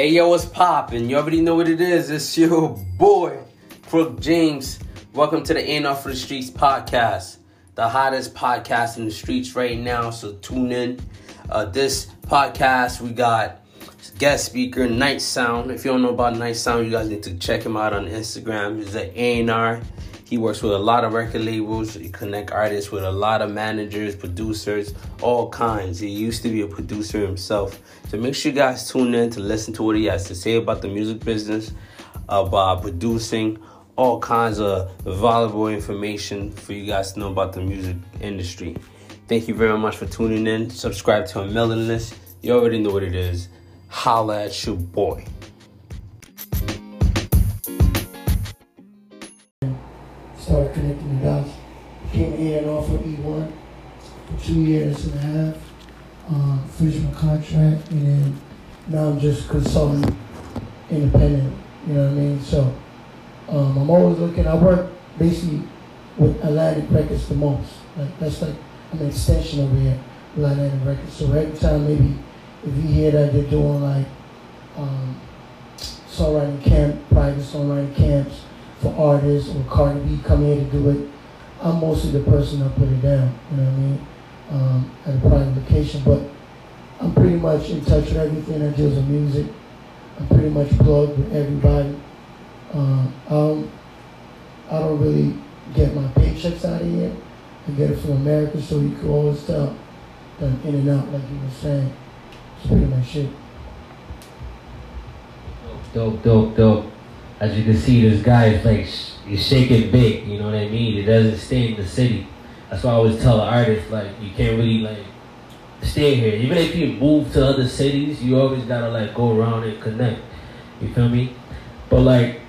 Hey yo, what's poppin'? You already know what it is. It's your boy, Crook James. Welcome to the Ain't Off for the Streets podcast, the hottest podcast in the streets right now. So tune in. Uh, this podcast, we got guest speaker Night Sound. If you don't know about Night Sound, you guys need to check him out on Instagram. He's an A&R. He works with a lot of record labels. He connect artists with a lot of managers, producers, all kinds. He used to be a producer himself. So make sure you guys tune in to listen to what he has to say about the music business, about producing, all kinds of valuable information for you guys to know about the music industry. Thank you very much for tuning in. Subscribe to our mailing list. You already know what it is. Holla at your boy. Two years and a half. Um, finished my contract, and then now I'm just consulting independent. You know what I mean? So um, I'm always looking. I work basically with Atlantic Records the most. Like that's like an extension over here with Atlantic Records. So every time maybe if you hear that they're doing like um, songwriting camp, private songwriting camps for artists or Cardi B come here to do it, I'm mostly the person that put it down, you know what I mean, um, at a private location. But I'm pretty much in touch with everything that deals with music. I'm pretty much plugged with everybody. Um, I, don't, I don't really get my paychecks out of here. I get it from America, so you can always tell that I'm in and out, like you were saying. It's pretty much it. Dope, dope, dope. As you can see, this guy is like he's shaking big. You know what I mean? He doesn't stay in the city. That's why I always tell artists like you can't really like stay here. Even if you move to other cities, you always gotta like go around and connect. You feel me? But like,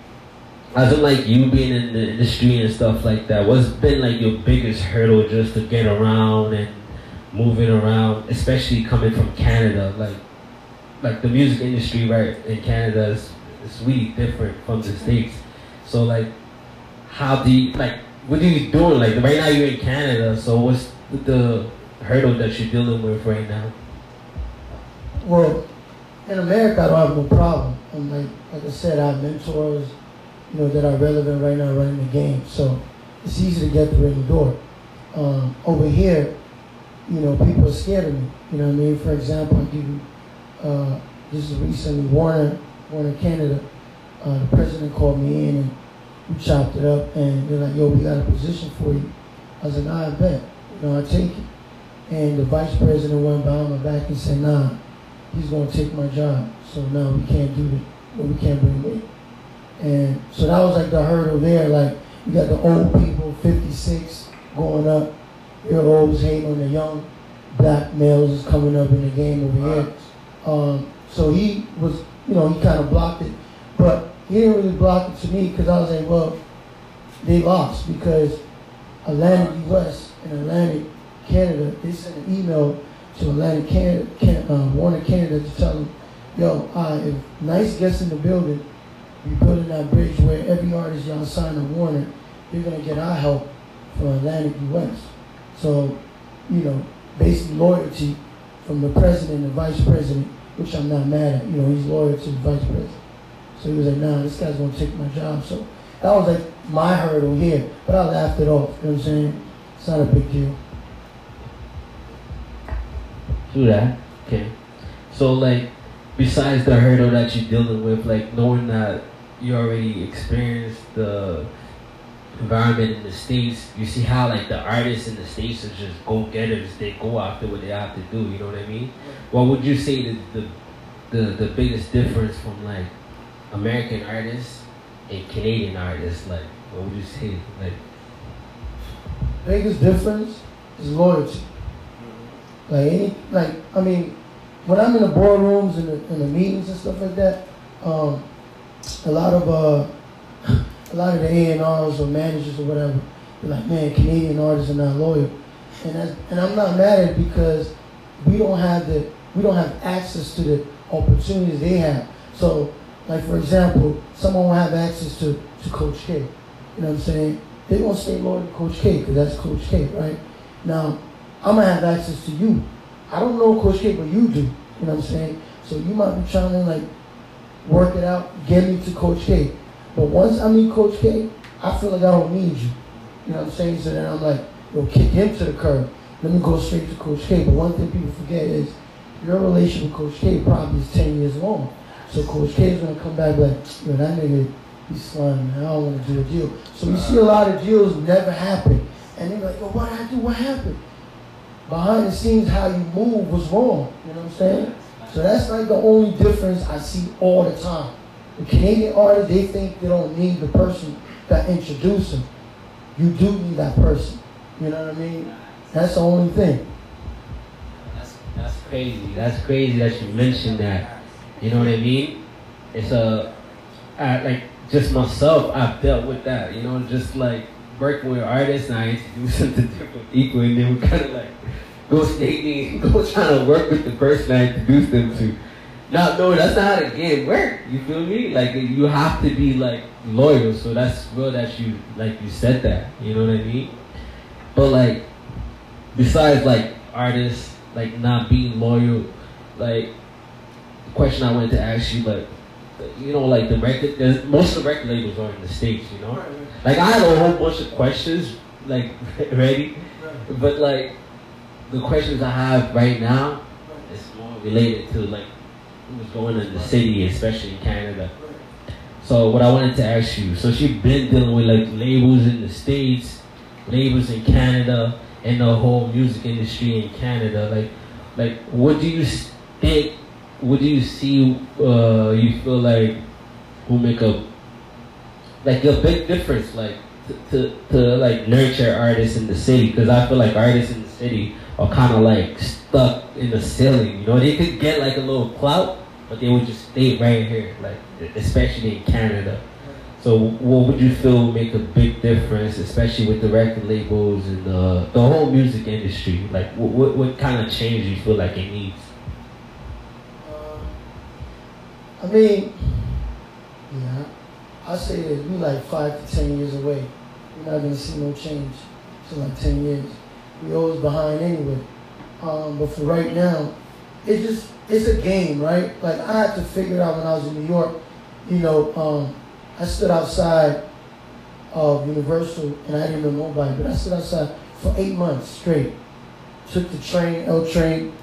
as in like you being in the industry and stuff like that, what's been like your biggest hurdle just to get around and moving around, especially coming from Canada? Like, like the music industry right in Canada is it's really different from the states. So like, how do you like? What are you doing? Like right now you're in Canada, so what's the, the hurdle that you're dealing with right now? Well, in America, I don't have no problem. I'm like, like I said, I have mentors, you know, that are relevant right now running the game. So it's easy to get through any door. Um, over here, you know, people are scared of me. You know what I mean? For example, I give you, uh, this is recently Warner, Warner Canada. Uh, the president called me in and chopped it up, and they're like, "Yo, we got a position for you." I was like, "Nah, I bet. You know, I take it." And the vice president went behind my back and said, "Nah, he's going to take my job. So no, we can't do it. Well, we can't bring him in." And so that was like the hurdle there. Like you got the old people, 56, going up. They're always hating on the young black males is coming up in the game over here. Um, so he was, you know, he kind of blocked it, but he didn't really block it to me because I was like, well, they lost because Atlantic US and Atlantic Canada, they sent an email to Atlantic Canada, Can, uh, Warner Canada to tell them, yo, uh, if Nice gets in the building, we building that bridge where every artist y'all sign to Warner, you're gonna get our help from Atlantic US. So, you know, basically loyalty from the president and vice president, which I'm not mad at. You know, he's loyal to the vice president. So he was like, nah, this guy's gonna take my job. So that was like my hurdle here. But I laughed it off. You know what I'm saying? It's not a big deal. Do that. Okay. So like, besides the hurdle that you're dealing with, like knowing that you already experienced the environment in the states, you see how like the artists in the states are just go getters. They go after what they have to do. You know what I mean? What would you say is the the the biggest difference from like American artists and Canadian artists? Like, what would you say? Like, biggest difference is loyalty. Like any, like I mean, when I'm in the boardrooms and the, and the meetings and stuff like that, um, a lot of uh, a lot of the A and R's or managers or whatever, they're like, man, Canadian artists are not loyal, and that's, and I'm not mad at it because we don't have the we don't have access to the opportunities they have. So, like for example, someone will have access to, to Coach K. You know what I'm saying? They're gonna stay loyal to Coach K because that's Coach K, right? Now, I'm gonna have access to you. I don't know Coach K, but you do. You know what I'm saying? So you might be trying to like work it out, get me to Coach K. But once I meet Coach K, I feel like I don't need you. You know what I'm saying? So then I'm like, yo, kick him to the curb. Let me go straight to Coach K. But one thing people forget is your relationship with Coach K probably is 10 years long. So Coach K is going to come back like, yo, that nigga, he's slimy, man. I don't want to do a deal. So we see a lot of deals never happen. And they're like, yo, what did I do? What happened? Behind the scenes, how you move was wrong. You know what I'm saying? So that's like the only difference I see all the time. The Canadian artists, they think they don't need the person that introduced them. You do need that person. You know what I mean? That's the only thing. That's, that's crazy. That's crazy that you mentioned that. You know what I mean? It's a, I, like, just myself, I've dealt with that. You know, just like working with artists and I introduce them to different people and then we kind of like go skating, go trying to work with the person I introduced them to. No, no, that's not how the game work. You feel me? Like you have to be like loyal. So that's real that you like you said that. You know what I mean? But like, besides like artists like not being loyal, like question I wanted to ask you, like you know, like the record, most of the record labels are in the states. You know, like I had a whole bunch of questions like ready, but like the questions I have right now is more related to like what's going on in the city, especially in Canada. So what I wanted to ask you, so she's been dealing with like labels in the States, labels in Canada, and the whole music industry in Canada. Like like what do you think what do you see uh you feel like will make a like a big difference like to, to, to like nurture artists in the city because I feel like artists in the city are kind of like stuck in the ceiling. You know, they could get like a little clout, but they would just stay right here, like especially in Canada. So, what would you feel would make a big difference, especially with the record labels and the the whole music industry? Like, what what, what kind of change do you feel like it needs? I mean, yeah, I say that we like five to ten years away. We're not gonna see no change till like ten years. We always behind anyway. Um, but for right now, it's just it's a game, right? Like I had to figure it out when I was in New York. You know, um, I stood outside of Universal and I didn't know nobody, but I stood outside for eight months straight. Took the train, L train,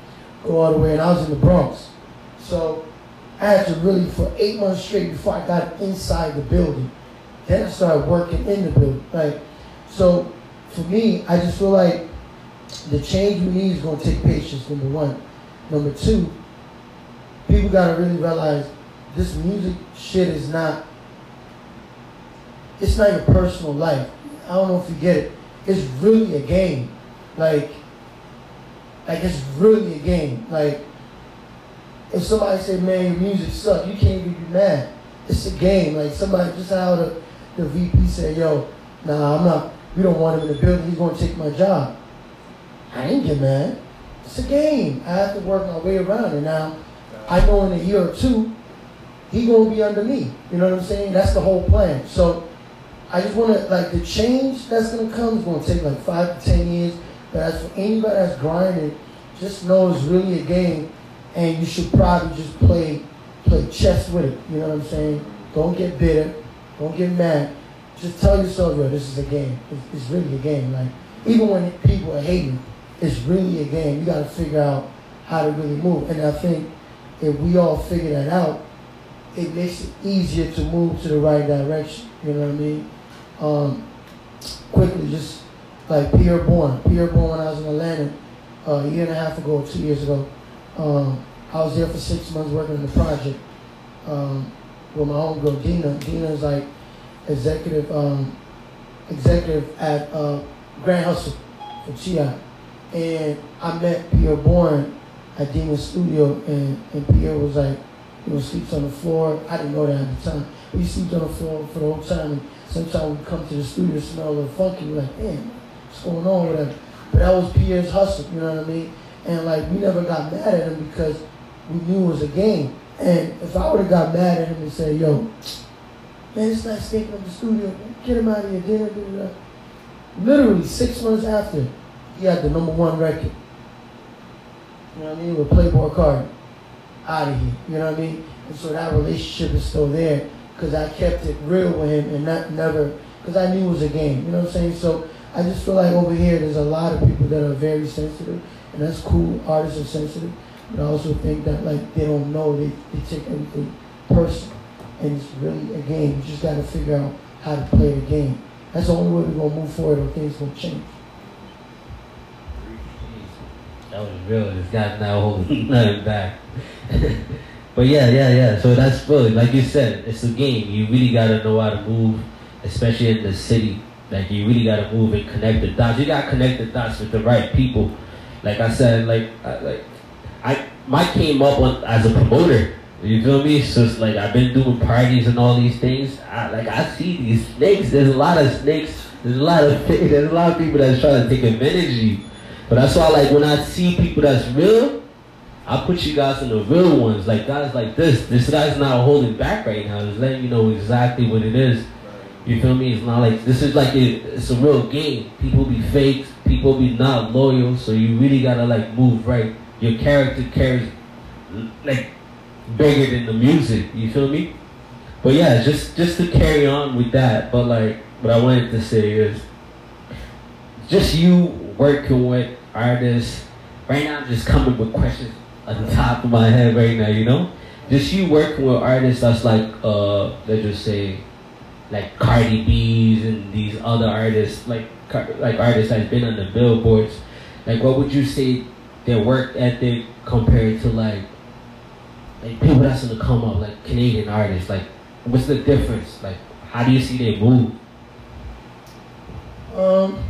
go all the way, and I was in the Bronx. So I had to really, for eight months straight before I got inside the building. Then I started working in the building. Right. so for me, I just feel like the change we need is going to take patience, number one. Number two, people got to really realize this music shit is not, it's not your personal life. I don't know if you get it. It's really a game. Like, like it's really a game. Like, if somebody say, man, your music sucks, you can't even be mad. It's a game. Like somebody just how the, the VP said, yo, nah, I'm not, we don't want him in the building, he's gonna take my job. I ain't get mad. It's a game. I have to work my way around it. Now, I know in a year or two, he gonna be under me. You know what I'm saying? That's the whole plan. So I just wanna like the change that's gonna come is gonna take like five to ten years. But as for anybody that's grinding, just know it's really a game and you should probably just play play chess with it. You know what I'm saying? Don't get bitter. Don't get mad. Just tell yourself, yo, this is a game. It's, it's really a game. Like even when people are hating, it's really a game. You got to figure out how to really move. And I think if we all figure that out, it makes it easier to move to the right direction. You know what I mean? Um, quickly, just like Pi'erre Bourne. Pi'erre Bourne, when I was in Atlanta uh, a year and a half ago, two years ago, um, I was there for six months working on the project um, with my homegirl Dina. Dina is like executive um, executive at uh, Grand Hustle for Chi. And I met Pi'erre Bourne at Dina's studio, and, and Pi'erre was like, you know, sleeps on the floor. I didn't know that at the time. We slept on the floor for the whole time. And sometimes we come to the studio, smell a little funky. We're like, man, what's going on with that? But that was Pi'erre's hustle, you know what I mean? And like, we never got mad at him because we knew it was a game. And if I would have got mad at him and said, yo, man, it's not stinking up the studio. Get him out of here. Literally six months after, he had the number one record. You know what I mean? With Playboi Carti. out of here. You know what I mean? And so that relationship is still there because I kept it real with him and not never because I knew it was a game. You know what I'm saying? So I just feel like over here there's a lot of people that are very sensitive, and that's cool. Artists are sensitive, but I also think that like they don't know they, they take everything personal, and it's really a game. You just got to figure out how to play the game. That's the only way we're gonna move forward, or things gonna change. That was real. This guy's not holding nothing back. but yeah, yeah, yeah. So that's really, like you said, it's a game. You really gotta know how to move, especially in the city. Like you really gotta move and connect the dots. You gotta connect the dots with the right people. Like I said, like I, like I, my came up on, as a promoter. You feel me? So it's like I've been doing parties and all these things. I, like I see these snakes. There's a lot of snakes. There's a lot of there's a lot of people that's trying to take advantage of you. But that's why, like, when I see people that's real, I put you guys in the real ones. Like guys like this. This guy's not holding back right now. He's letting you know exactly what it is. You feel me? It's not like this is like a, it's a real game. People be fake. People be not loyal. So you really gotta like move right. Your character carries like bigger than the music. You feel me? But yeah, just just to carry on with that. But like, what I wanted to say is, just you working with artists. Right now, I'm just coming with questions on the top of my head right now. You know, just you working with artists that's like, uh, let's just say, like Cardi B's and these other artists, like like artists that's been on the billboards. Like, what would you say their work ethic compared to like like people that's gonna come up, like Canadian artists, like what's the difference? Like how do you see they move? Um,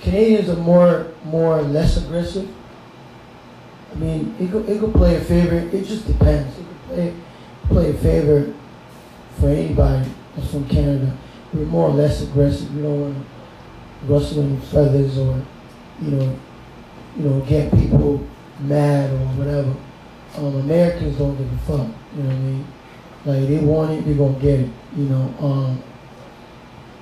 Canadians are more more less aggressive. I mean, it could, it could play a favor. It just depends. It could play, play a favor for anybody from Canada. We're more or less aggressive. We don't want to rustle any feathers or, you know, you know, get people mad or whatever. Um, Americans don't give a fuck. You know what I mean? Like they want it, they're gonna get it. You know. Um,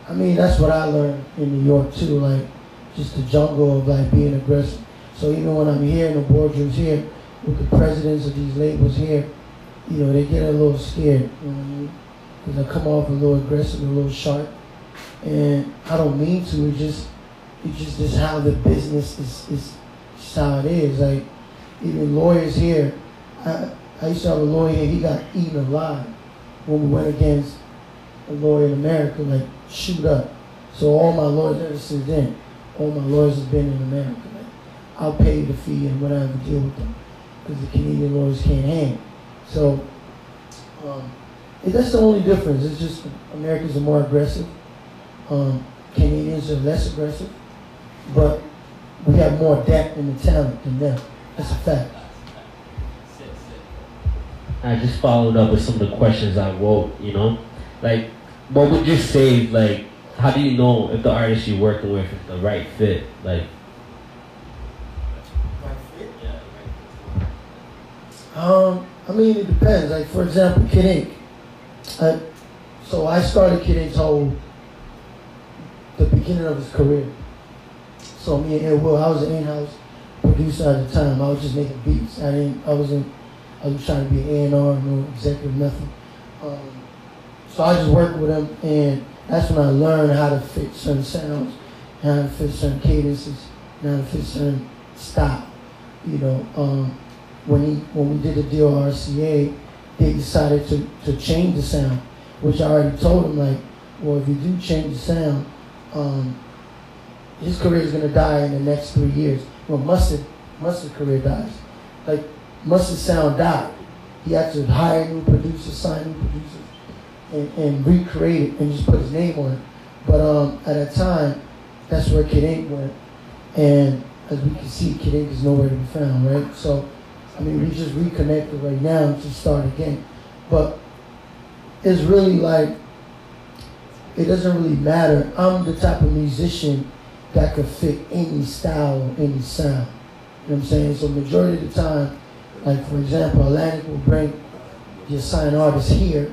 I mean, that's what I learned in New York too. Like just the jungle of like being aggressive. So even when I'm here in the boardrooms here with the presidents of these labels here, you know, they get a little scared. You know what I mean? Because I come off a little aggressive, a little sharp, and I don't mean to. It just, it's just this how the business is is just how it is. Like even lawyers here, I I used to have a lawyer here. He got eaten alive when we went against a lawyer in America, like shoot up. So all my lawyers ever since then, all my lawyers have been in America. Like, I'll pay the fee and whatever deal with them because the Canadian lawyers can't hang. So um, that's the only difference. It's just Americans are more aggressive. Um, Canadians are less aggressive, but we have more depth in the talent than them. That's a fact. I just followed up with some of the questions I wrote. You know, like what would you say? Like, how do you know if the artist you're working with is the right fit? Like, Right fit? Yeah, the right fit. Um, I mean, it depends. Like, for example, Kid Ink. I, so I started Kid Told the beginning of his career. So me and Will, I was an in-house producer at the time. I was just making beats. I didn't, I wasn't, I was trying to be an A&R, no executive, nothing. Um, so I just worked with him, and that's when I learned how to fit certain sounds, how to fit certain cadences, and how to fit certain style. You know, um, when he when we did the deal RCA, they decided to, to change the sound, which I already told him like, well, if you do change the sound, um, his career is gonna die in the next three years. Well, Mustard Mustard career dies. Like Mustard sound died. He had to hire new producers, sign new producers, and, and recreate it and just put his name on it. But um, at that time, that's where Kid Ink went, and as we can see, Kid Ink is nowhere to be found, right? So I mean, we just reconnected right now to start again. But it's really like, it doesn't really matter. I'm the type of musician that could fit any style or any sound. You know what I'm saying? So majority of the time, like for example, Atlantic will bring the assigned artist here,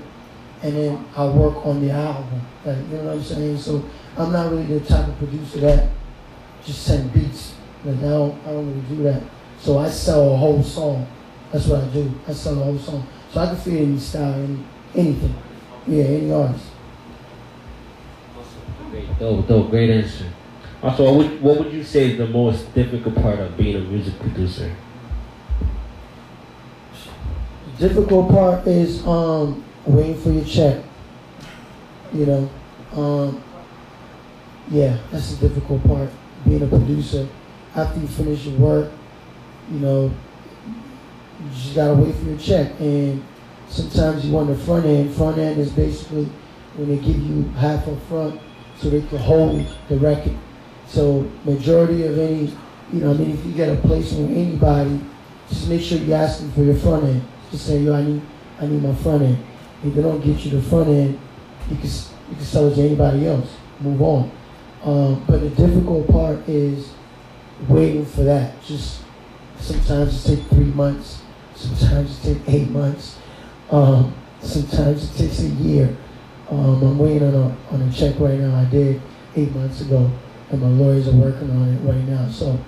and then I work on the album. Like, you know what I'm saying? So I'm not really the type of producer that just send beats. Like I don't, I don't really do that. So I sell a whole song That's what I do. I sell a whole song. So I can fit any style, any, anything. Yeah, any artist. Great, dope, dope, great answer. Also, what would, what would you say is the most difficult part of being a music producer? The difficult part is um, waiting for your check. You know, um, yeah, that's the difficult part. Being a producer, after you finish your work, you know, you just gotta wait for your check. And sometimes you want the front end. Front end is basically when they give you half up front so they can hold the record. So majority of any, you know, I mean, if you get a placement with anybody, just make sure you ask them for your front end. Just say, yo, I need, I need my front end. If they don't get you the front end, you can, you can sell it to anybody else. Move on. Um, but the difficult part is waiting for that. Just sometimes it takes three months, sometimes it takes eight months, um, sometimes it takes a year. Um, I'm waiting on a on a check right now. I did eight months ago, and my lawyers are working on it right now. So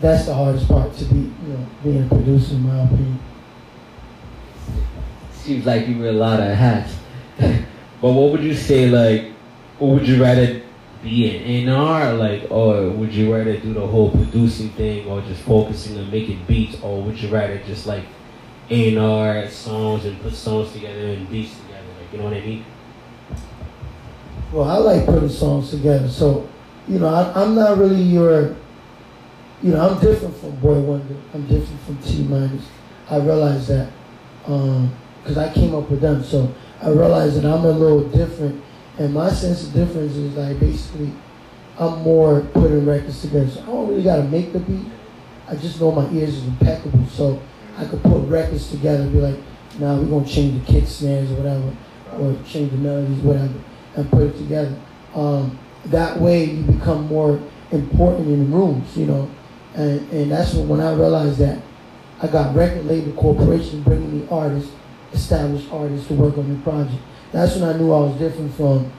that's the hardest part to be, you know, being a producer, in my opinion. Seems like you wear a lot of hats. but what would you say, like, what would you rather be an A&R, like, or would you rather do the whole producing thing, or just focusing on making beats, or would you rather just like A&R songs and put songs together and beats together, like, you know what I mean? Well, I like putting songs together. So, you know, I, I'm not really your, you know, I'm different from Boy Wonder. I'm different from T Minus. I realize that um, because I came up with them. So I realize that I'm a little different. And my sense of difference is like basically I'm more putting records together. So I don't really got to make the beat. I just know my ears is impeccable. So I could put records together and be like, nah, we're to change the kick snares or whatever, or change the melodies, whatever, and put it together. Um, that way you become more important in the rooms, you know. And, and that's when, when I realized that I got record label corporations bringing me artists, established artists to work on the project. That's when I knew I was different from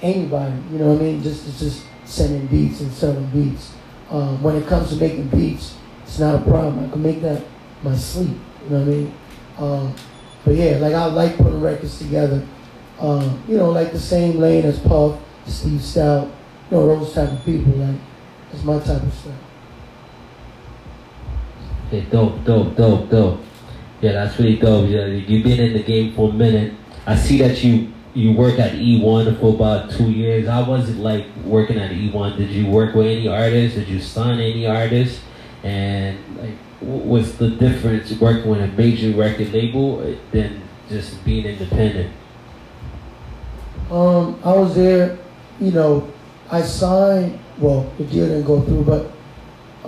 anybody, you know what I mean? Just just sending beats and selling beats. Um, when it comes to making beats, it's not a problem. I can make that my sleep, you know what I mean? Um, but yeah, like I like putting records together. Um, you know, like the same lane as Puff, Steve Stoute, you know, those type of people. Like, it's my type of stuff. Okay, dope, dope, dope, dope. Yeah, that's really dope. Yeah, you've been in the game for a minute. I see that you you work at E1 for about two years. How was it like working at E1? Did you work with any artists? Did you sign any artists? And like, what's the difference working with a major record label than just being independent? Um, I was there, you know, I signed, well, the deal didn't go through, but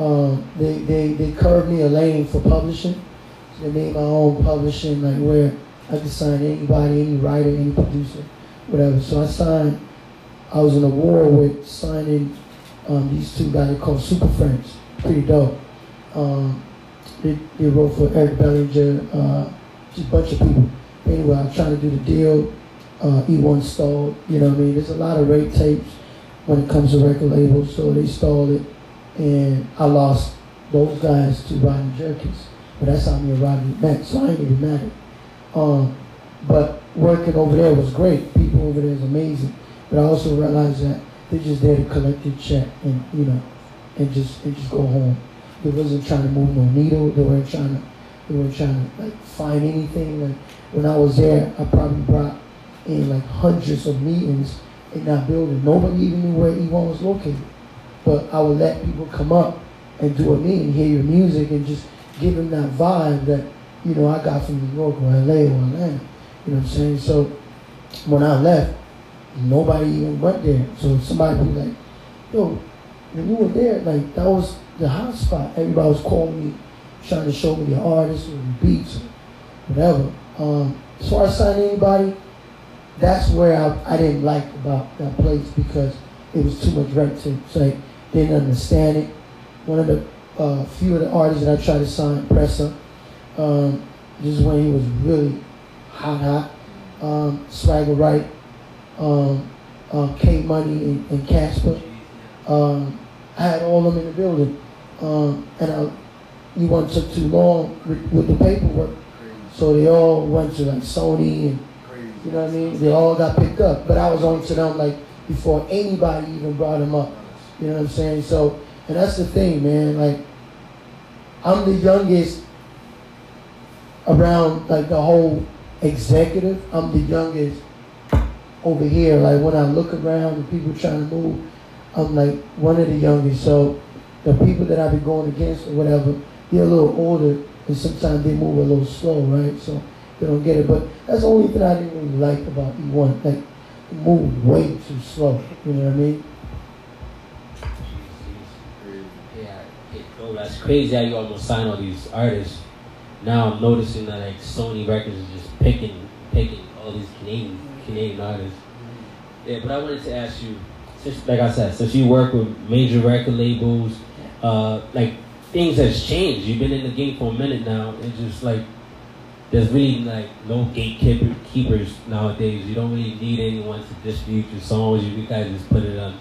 um, they, they, they curved me a lane for publishing. So they made my own publishing, like where I could sign anybody, any writer, any producer, whatever. So I signed, I was in a war with signing um, these two guys called Super Friends. Pretty dope. Um, they, they wrote for Eric Bellinger, uh, just a bunch of people. Anyway, I was trying to do the deal uh, E1 stalled. You know what I mean? There's a lot of rape tapes when it comes to record labels, so they stalled it, and I lost those guys to Rodney Jerkins. But that's how me and Rodney met, so I ain't even mad. Um, but working over there was great. People over there is amazing. But I also realized that they're just there to collect their check and you know, and just and just go home. They wasn't trying to move no needle. They weren't trying to. They weren't trying to like find anything. Like when I was there, I probably brought in like hundreds of meetings in that building. Nobody even knew where E1 was located. But I would let people come up and do a meeting, hear your music, and just give them that vibe that, you know, I got from New York or LA or Atlanta. You know what I'm saying? So when I left, nobody even went there. So somebody be like, yo, when you were there, like that was the hot spot. Everybody was calling me, trying to show me the artists or the beats or whatever. Um, far as signing anybody, that's where I, I didn't like about that place because it was too much tape. So I didn't understand it. One of the uh, few of the artists that I tried to sign, Pressa, um, this is when he was really hot, hot. Um, Swagger Rite, um, uh, K Money, and, and Casper. Um, I had all of them in the building, um, and I, E1 took too long with, with the paperwork. So they all went to like Sony and you know what I mean? They all got picked up. But I was on to them like before anybody even brought them up. You know what I'm saying? So and that's the thing, man, like I'm the youngest around like the whole executive. I'm the youngest over here. Like when I look around and people trying to move, I'm like one of the youngest. So the people that I be going against or whatever, they're a little older and sometimes they move a little slow, right? So they don't get it. But that's the only thing I didn't really like about E1. Like move way too slow. You know what I mean? Yeah, oh, that's crazy how you almost sign all these artists. Now I'm noticing that like Sony Records is just picking, picking all these Canadian Canadian artists. Yeah, but I wanted to ask you, since, like I said, since you work with major record labels, uh, like things has changed. You've been in the game for a minute now. It's just like there's really like no gatekeepers keepers nowadays. You don't really need anyone to distribute your songs. You guys just put it on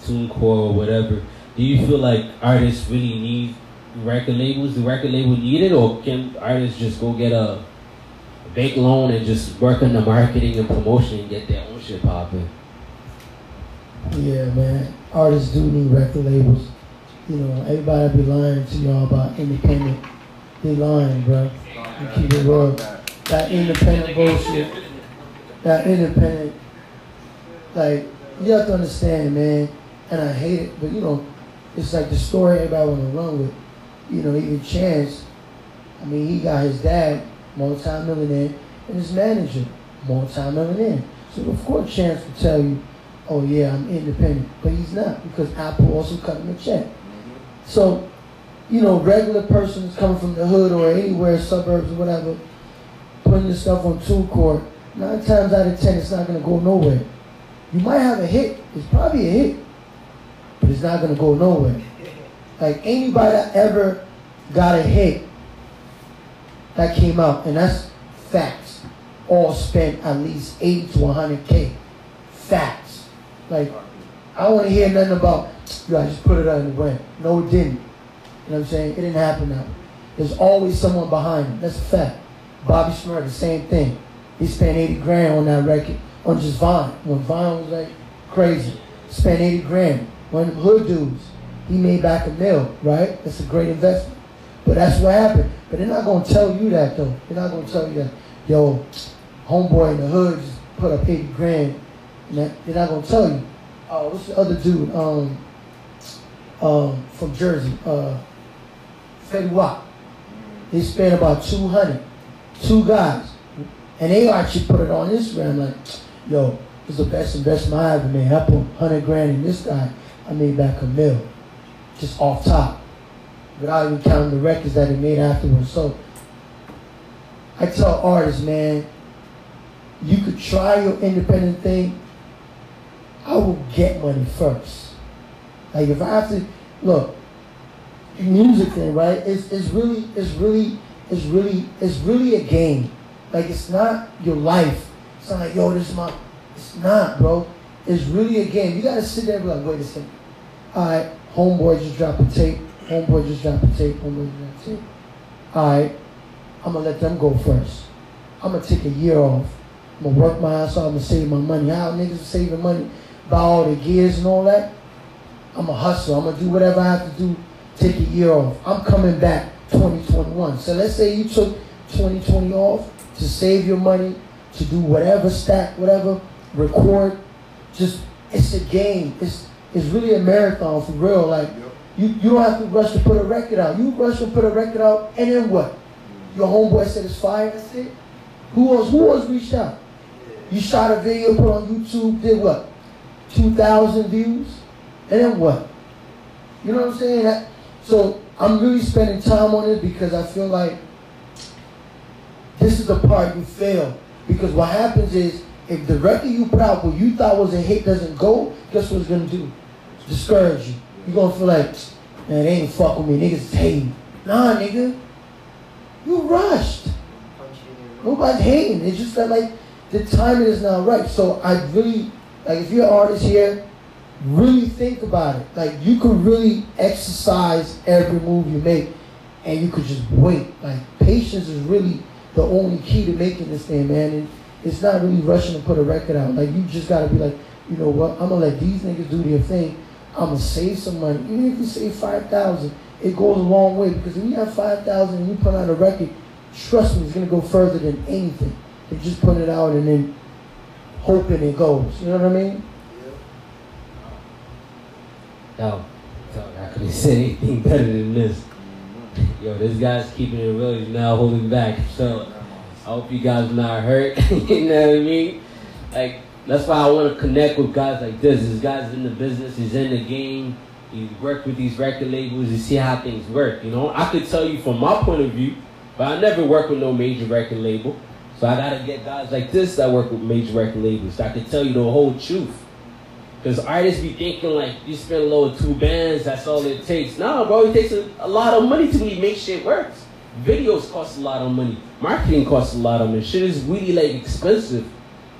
TuneCore or whatever. Do you feel like artists really need record labels? Do record label need it, or can artists just go get a, bank loan and just work on the marketing and promotion and get their own shit popping? Yeah, man. Artists do need record labels. You know, everybody be lying to y'all about independent. They lying, bro. You keep it real. That independent bullshit. That independent. Like, you have to understand, man. And I hate it, but you know, it's like the story everybody want to run with. You know, even Chance. I mean, he got his dad, multi-millionaire, and his manager, multi-millionaire. So of course, Chance will tell you, "Oh yeah, I'm independent," but he's not because Apple also cut him a check. Mm-hmm. So, you know, regular persons coming from the hood or anywhere, suburbs or whatever, putting your stuff on TuneCore, nine times out of ten, it's not going to go nowhere. You might have a hit. It's probably a hit, but it's not going to go nowhere. Like anybody that ever got a hit that came out, and that's facts, all spent at least 80 to 100K. Facts. Like, I don't want to hear nothing about, yo, I just put it out in the wind. No, it didn't. You know what I'm saying? It didn't happen that way. There's always someone behind it. That's a fact. Bobby Shmurda, the same thing. He spent 80 grand on that record, on just Vine. When Vine was like crazy. Spent 80 grand. One of them hood dudes, he made back a mill, right? That's a great investment. But that's what happened. But they're not gonna tell you that though. They're not gonna tell you that, yo, homeboy in the hood just put up 80 grand. They're not gonna tell you. Oh, what's the other dude? Um, um, from Jersey, uh, Fetty Wap. He spent about 200. Two guys. And they actually put it on Instagram like, yo, it's the best investment I ever made. I put 100 grand in this guy. I made back a mill. Just off top. Without even counting the records that he made afterwards. So, I tell artists, man, you could try your independent thing. I will get money first. Like if I have to look, music thing, right? It's it's really it's really it's really it's really a game. Like it's not your life. It's not like, yo, this is my it's not, bro. It's really a game. You gotta sit there and be like, wait a second. Alright, homeboy just dropped a tape. Homeboy just dropped a tape. Homeboy just dropped a tape. Alright, I'm gonna let them go first. I'm gonna take a year off. I'm gonna work my ass off. I'm gonna save my money. How niggas are saving money? Buy all the gears and all that. I'm gonna hustle. I'm gonna do whatever I have to do. Take a year off. I'm coming back 2021. So let's say you took 2020 off to save your money, to do whatever stack, whatever, record. Just it's a game. It's it's really a marathon for real. Like you, you don't have to rush to put a record out. You rush to put a record out, and then what? Your homeboy said it's fire. That's it. Who else? Who else reached out? You shot a video, put on YouTube, did what? 2,000 views? And then what? You know what I'm saying? That, so I'm really spending time on it because I feel like this is the part you fail. Because what happens is, if the record you put out, what you thought was a hit doesn't go, guess what it's gonna do? Discourage you. You're gonna feel like, man, they ain't fuck with me. Niggas is hating. Nah, nigga. You rushed. Nobody's hating. It's just that like the timing is not right. So I really like if you're an artist here, really think about it. Like you can really exercise every move you make. and you could just wait. Like patience is really the only key to making this thing, man. And it's not really rushing to put a record out. Like you just gotta be like, you know what? I'm gonna let these niggas do their thing. I'm gonna save some money. Even if you save five thousand, it goes a long way because if you have five thousand and you put out a record, trust me, it's gonna go further than anything. You just put it out and then hoping it goes. You know what I mean? Yo, I couldn't say anything better than this. Yo, this guy's keeping it real. He's now holding back. So I hope you guys are not hurt. you know what I mean? Like that's why I want to connect with guys like this. This guy's in the business. He's in the game. He worked with these record labels. You see how things work. You know, I could tell you from my point of view, but I never worked with no major record label. So I gotta get guys like this that work with major record labels. So I can tell you the whole truth. Because artists be thinking like you spend a little two bands, that's all it takes. No, bro, it takes a, a lot of money to really make shit work. Videos cost a lot of money. Marketing costs a lot of money. Shit is really like expensive.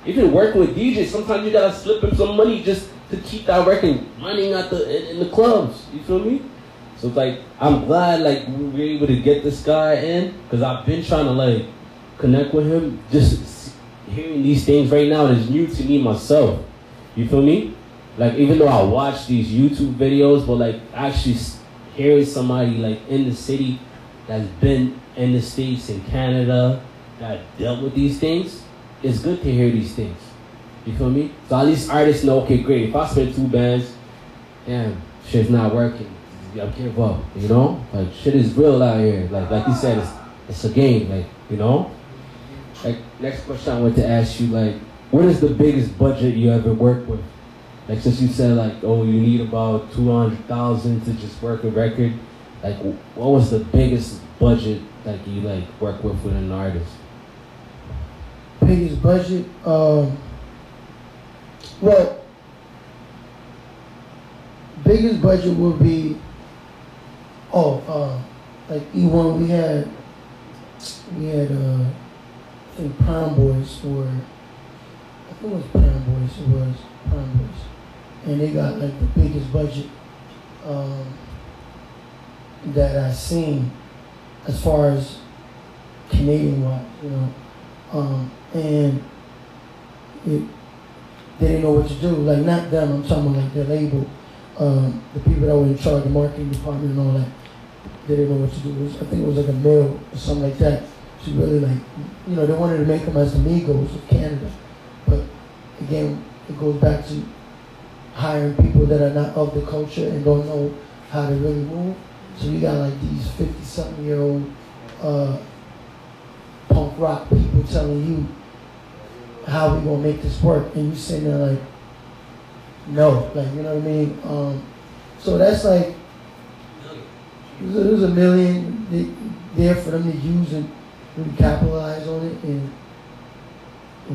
Even working with DJs, sometimes you gotta slip him some money just to keep that record running at the in, in the clubs. You feel me? So it's like I'm glad like we were able to get this guy in because I've been trying to like connect with him. Just hearing these things right now is new to me myself. You feel me? Like even though I watch these YouTube videos, but like actually hearing somebody like in the city that's been in the states in Canada that dealt with these things, it's good to hear these things. You feel me? So at least artists know, okay, great. If I spend two bands, damn, shit's not working. I give up. You know, like shit is real out here. Like like you said, it's it's a game. Like you know. Like next question I want to ask you, like, what is the biggest budget you ever worked with? Like since you said like, oh, you need about two hundred thousand to just work a record. Like, what was the biggest budget like you like work with with an artist? Biggest budget, um, well, biggest budget would be, oh, uh, like E1, we had, we had, uh, I think Prime Boys were, I think it was Prime Boys, it was Prime Boys and they got like the biggest budget um, that I've seen as far as Canadian wise, you know. Um, and it, they didn't know what to do. Like not them, I'm talking like their label, um, the people that were in charge of the marketing department and all that. They didn't know what to do. Was, I think it was like a mail or something like that. She really like, you know, they wanted to make them as the of Canada. But again, it goes back to hiring people that are not of the culture and don't know how to really move. So you got like these 50 something year old uh, punk rock people telling you how we gonna make this work and you sitting there like no like you know what I mean um, so that's like there's a, there's a million there for them to use and really capitalize on it and,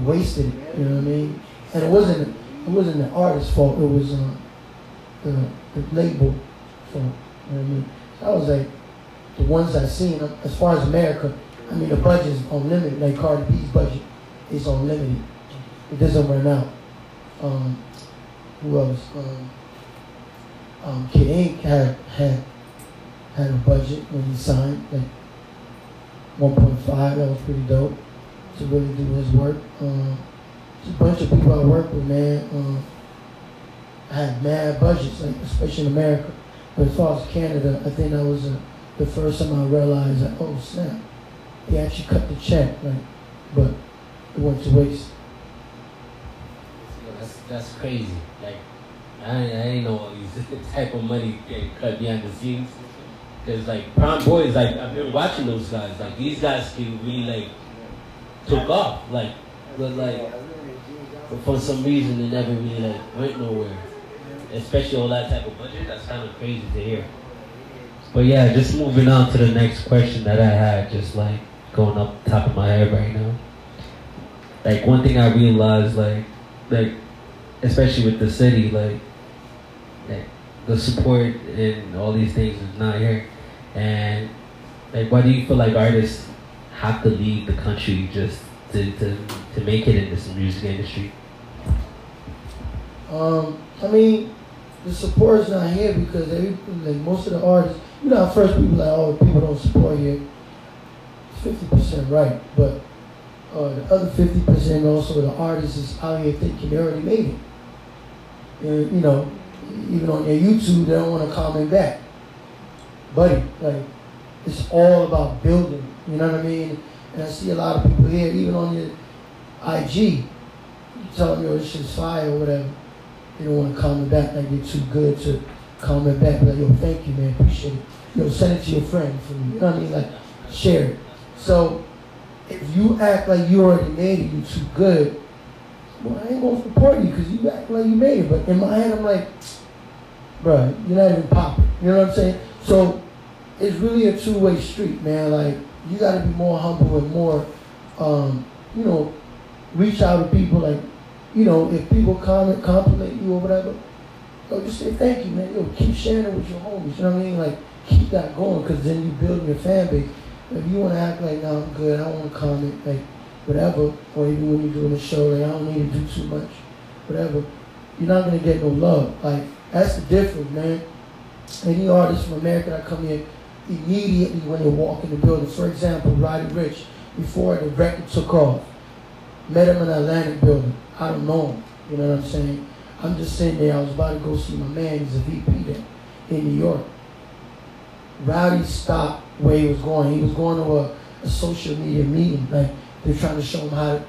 wasted it you know what I mean and it wasn't it wasn't the artist's fault. It was uh, the, the label fault. You know what I mean? So I was like, the ones I seen, as far as America, I mean, the budget is unlimited. Like Cardi B's budget is unlimited. It doesn't run out. Um, who else? Um, um, Kid Ink had had had a budget when he signed, like 1.5. That was pretty dope to really do his work. Um, a bunch of people I work with, man, um, had mad budgets, like especially in America. But as far as Canada, I think that was uh, the first time I realized that, oh snap, they actually cut the check, like, but went to waste. That's, that's crazy. Like, I, I didn't know all these type of money getting cut behind the scenes. Cause like Prime Boys, like I've been watching those guys. Like these guys can really like took off. Like, but like but for some reason it never really like went nowhere. Especially on that type of budget, that's kind of crazy to hear. But yeah, just moving on to the next question that I had, just like going up top of my head right now. Like one thing I realized, like, like, especially with the city, like, like the support and all these things is not here. And like, why do you feel like artists have to leave the country just to, to, to make it in this music industry? Um, I mean, the support is not here because every, like most of the artists, you know, first people like, oh, the people don't support you. Fifty percent right, but uh, the other fifty percent also the artists is out here thinking they already made it. And, you know, even on their YouTube, they don't want to comment back. Buddy, like, it's all about building. You know what I mean? And I see a lot of people here, even on your IG, telling you tell yo, this shit's fire or whatever. They don't want to comment back like they're too good to comment back. Like, yo, thank you, man, appreciate it. Yo, send it to your friend for me. You know what I mean? Like, share it. So, if you act like you already made it, you too good, well, I ain't gonna support you because you act like you made it. But in my head, I'm like, bro, you're not even popping. You know what I'm saying? So it's really a two way street, man. Like you got to be more humble and more, um, you know, reach out to people. Like, you know, if people comment, compliment you or whatever, yo, just say thank you, man. Yo, keep sharing it with your homies. You know what I mean? Like, keep that going because then you build your fan base. If you want to act like, no, I'm good, I don't want to comment, like, whatever, or even when you're doing a show, like, I don't need to do too much, whatever, you're not going to get no love. Like, that's the difference, man. Any artist from America that come here, immediately when they walk in the building, for example, Roddy Ricch, before the record took off, met him in the Atlantic building. I don't know him, you know what I'm saying? I'm just sitting there, I was about to go see my man, he's a VP there in New York. Roddy stopped where he was going. He was going to a, a social media meeting. Like they're trying to show him how to,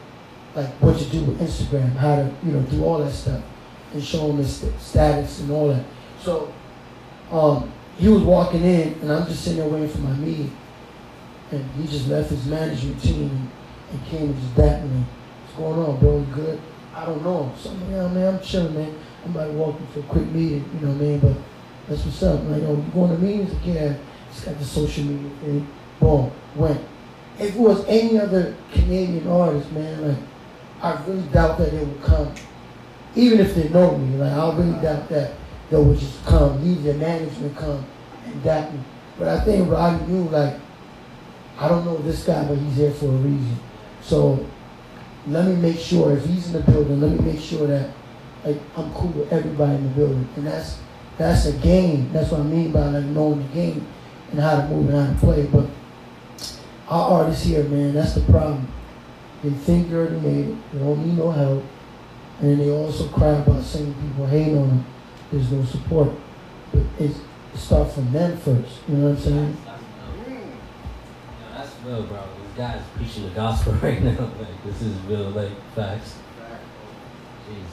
like what to do with Instagram, how to, you know, do all that stuff, and show him his st- status and all that. So, um, he was walking in, and I'm just sitting there waiting for my meeting, and he just left his management team and, came and just dapped me. What's going on, bro? You good? I don't know. Something, yeah, man, I'm chilling, man. I'm about to walk into a quick meeting, you know what I mean? But that's what's up. Like, oh, you going to meetings? Like, yeah, the social media thing. Boom, went. If it was any other Canadian artist, man, like, I really doubt that they would come. Even if they know me, like, I really doubt that they would just come, leave their management come and dap me. But I think Roddy knew, like, I don't know this guy, but he's here for a reason. So let me make sure, if he's in the building, let me make sure that like I'm cool with everybody in the building. And that's that's a game. That's what I mean by like knowing the game and how to move and how to play. But our artists here, man, that's the problem. They think they already made it. They don't need no help. And then they also cry about saying people hate on them. There's no support. But it's, it starts from them first. You know what I'm saying? That's real, bro. This guy's preaching the gospel right now. Like this is real, like facts. Jeez.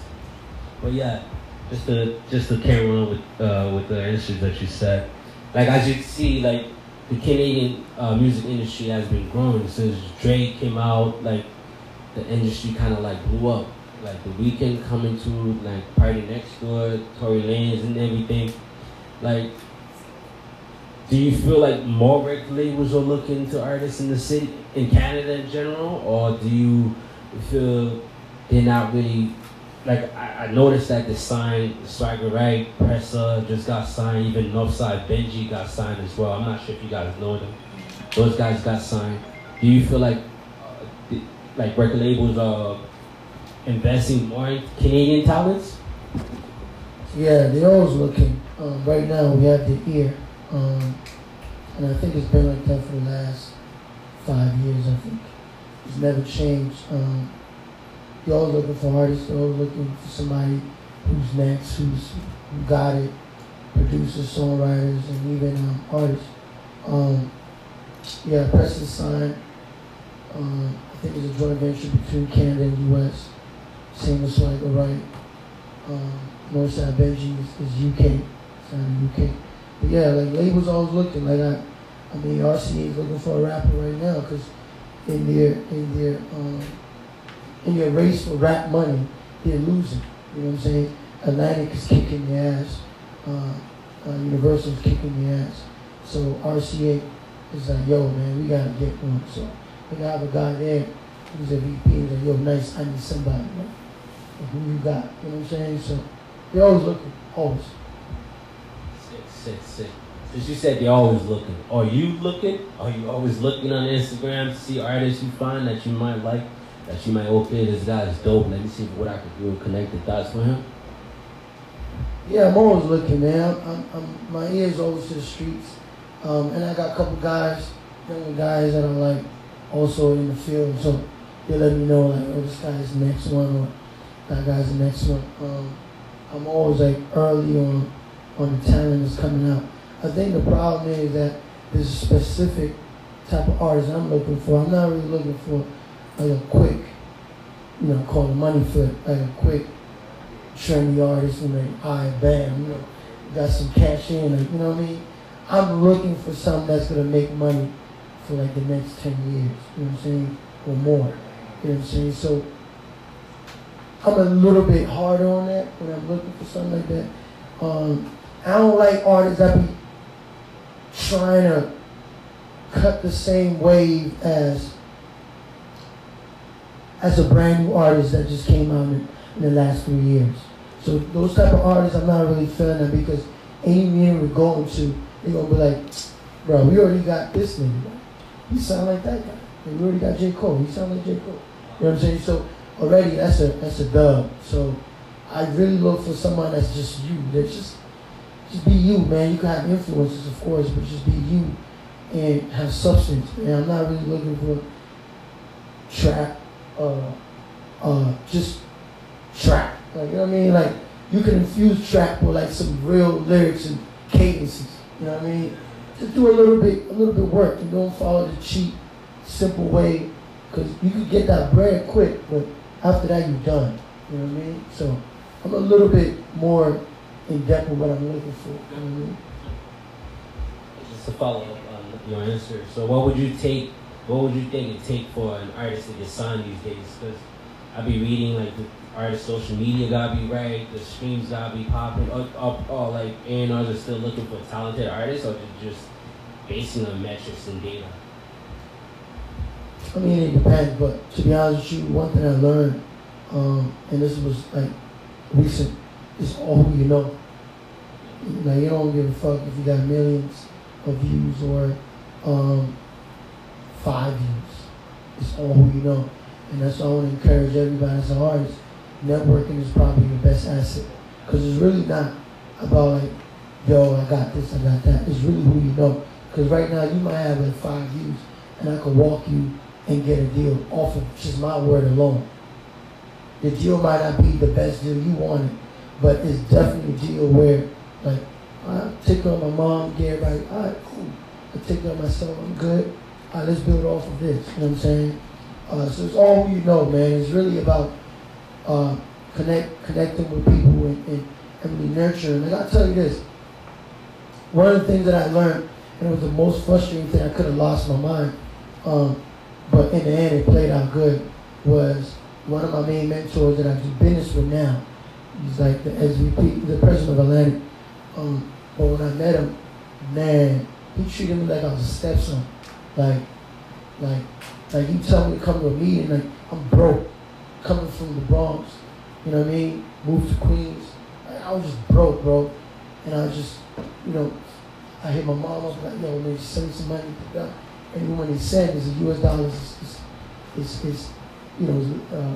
But yeah, just to just to carry on with uh, with the issues that you said. Like as you see, like the Canadian uh, music industry has been growing since Drake came out. Like the industry kind of like blew up. Like the Weeknd coming to like PartyNextDoor, Tory Lanez and everything. Like do you feel like more record labels are looking to artists in the city, in Canada in general, or do you feel they're not really? Like I, I noticed that the sign, Swagger Rite, Pressa just got signed. Even Northside Benji got signed as well. I'm not sure if you guys know them. Those guys got signed. Do you feel like, uh, the- like record labels are investing more in Canadian talents? Yeah, they're always looking. Um, right now, we have the ear, um, and I think it's been like that for the last five years. I think it's never changed. Um, they're always looking for artists. You're always looking for somebody who's next, who's who got it, producers, songwriters, and even um, artists. Um, yeah, Press the sign. Um, I think it's a joint venture between Canada and U.S. Same as Swagger Rite. Um, Northside Benji is, is UK, signed in UK. But yeah, like labels always looking. Like I, I mean, RCA is looking for a rapper right now because in their in their um, in their race for rap money, you're losing. You know what I'm saying? Atlantic is kicking their ass. Uh, uh, Universal is kicking their ass. So RCA is like, yo, man, we gotta get one. So we gotta have a guy there who's a VP. He's like, yo, nice, I need somebody. Man. Who you got? You know what I'm saying? So they're always looking, always. Sick, sick, sick. Since you said you're always looking, are you looking? Are you always looking on Instagram to see artists you find that you might like, that you might okay, this guy is dope. Let me see what I could do connect the dots for him. Yeah, I'm always looking, man. I'm, I'm, my ear's always to the streets. Um, and I got a couple guys, younger guys that are like also in the field, so they let me know like, oh, this guy's the next one, or that guy's the next one. Um, I'm always like early on on the talent that's coming out. I think the problem is that there's a specific type of artist I'm looking for. I'm not really looking for like a quick, you know, call it money flip, like a quick trendy artist like, all right, bam, you know, got some cash in, like, you know what I mean? I'm looking for something that's gonna make money for like the next 10 years, you know what I'm saying? Or more, you know what I'm saying? So I'm a little bit harder on that when I'm looking for something like that. Um, I don't like artists that be trying to cut the same wave as as a brand new artist that just came out in, in the last three years. So those type of artists, I'm not really feeling them because any meeting we're going to, they're gonna be like, bro, we already got this nigga. He sound like that guy. We already got J. Cole. He sound like J. Cole. You know what I'm saying? So already that's a that's a dub. So I really look for someone that's just you. That's just just be you, man. You can have influences, of course, but just be you and have substance. And I'm not really looking for trap, uh, uh, just trap. Like you know what I mean? Like you can infuse trap with like some real lyrics and cadences. You know what I mean? Just do a little bit, a little bit work, and don't follow the cheap, simple way, because you can get that bread quick, but after that you're done. You know what I mean? So I'm a little bit more in depth with what I'm looking for. You know what I mean? Just to follow up on your answer. So, what would you take? What would you think it take for an artist to get signed these days? Because I be reading like the artist social media gotta be right, the streams gotta be popping, Up, or, or like A&Rs are still looking for talented artists, or just basing on metrics and data. I mean, it depends, but to be honest with you, one thing I learned, um, and this was like recent, is all who you know. Like, you don't give a fuck if you got millions of views or um, five years. It's all who you know. And that's why I want to encourage everybody as an artist. Networking is probably your best asset. Because it's really not about like, yo, I got this, I got that. It's really who you know. Because right now you might have like five years and I could walk you and get a deal off of just my word alone. The deal might not be the best deal you wanted, but it's definitely a deal where, like, I take of my mom, get right, all right, cool. I take of myself, I'm good. Right, let's build off of this. You know what I'm saying? Uh, so it's all you know, man. It's really about uh, connect connecting with people and, and, and really nurturing. And I'll tell you this. One of the things that I learned, and it was the most frustrating thing, I could have lost my mind, um, but in the end it played out good, was one of my main mentors that I do business with now. He's like the SVP, the president of Atlantic. Um, but when I met him, man, he treated me like I was a stepson. Like, like, like he told me to come to a meeting, like I'm broke, coming from the Bronx. You know what I mean? Moved to Queens. I was just broke, bro. And I was just, you know, I hit my mom up like, yo, man, send me some money. And when he said it's a U.S. dollars, is, is, is, you know, uh,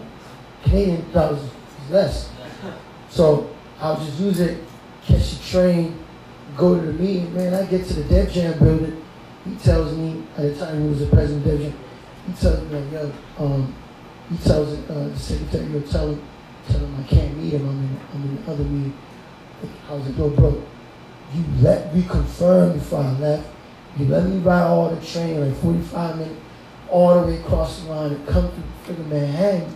Canadian dollars is less. So I'll just use it, catch the train, go to the meeting. Man, I get to the Def Jam building. He tells me, at the time he was the president of Def Jam, he tells me, like, yo, um, he tells uh, the secretary, yo, tell him, tell him I can't meet him. I'm in, I'm in the other meeting. I was like, yo, bro, you let me confirm before I left. You let me ride all the train, like 45 minutes, all the way across the line and come through freaking Manhattan.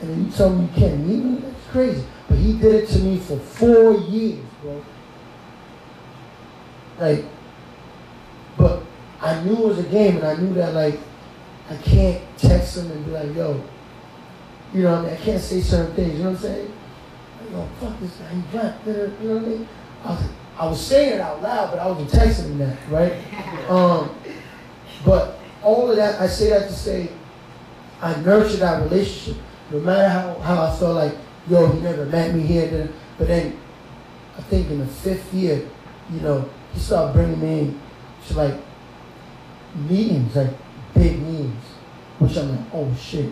And then you tell me you can't meet me? That's crazy. But he did it to me for four years, bro. Like, but I knew it was a game, and I knew that like I can't text him and be like, yo, you know what I mean? I can't say certain things, you know what I'm saying? Like, yo, fuck this guy, he you know what I mean? I was, I was saying it out loud, but I wasn't texting him that, right? Um, but all of that, I say that to say, I nurtured that relationship. No matter how, how I felt like, yo, he never met me here, but then I think in the fifth year, you know, he started bringing me in to like meetings, like big meetings, which I'm like, oh shit.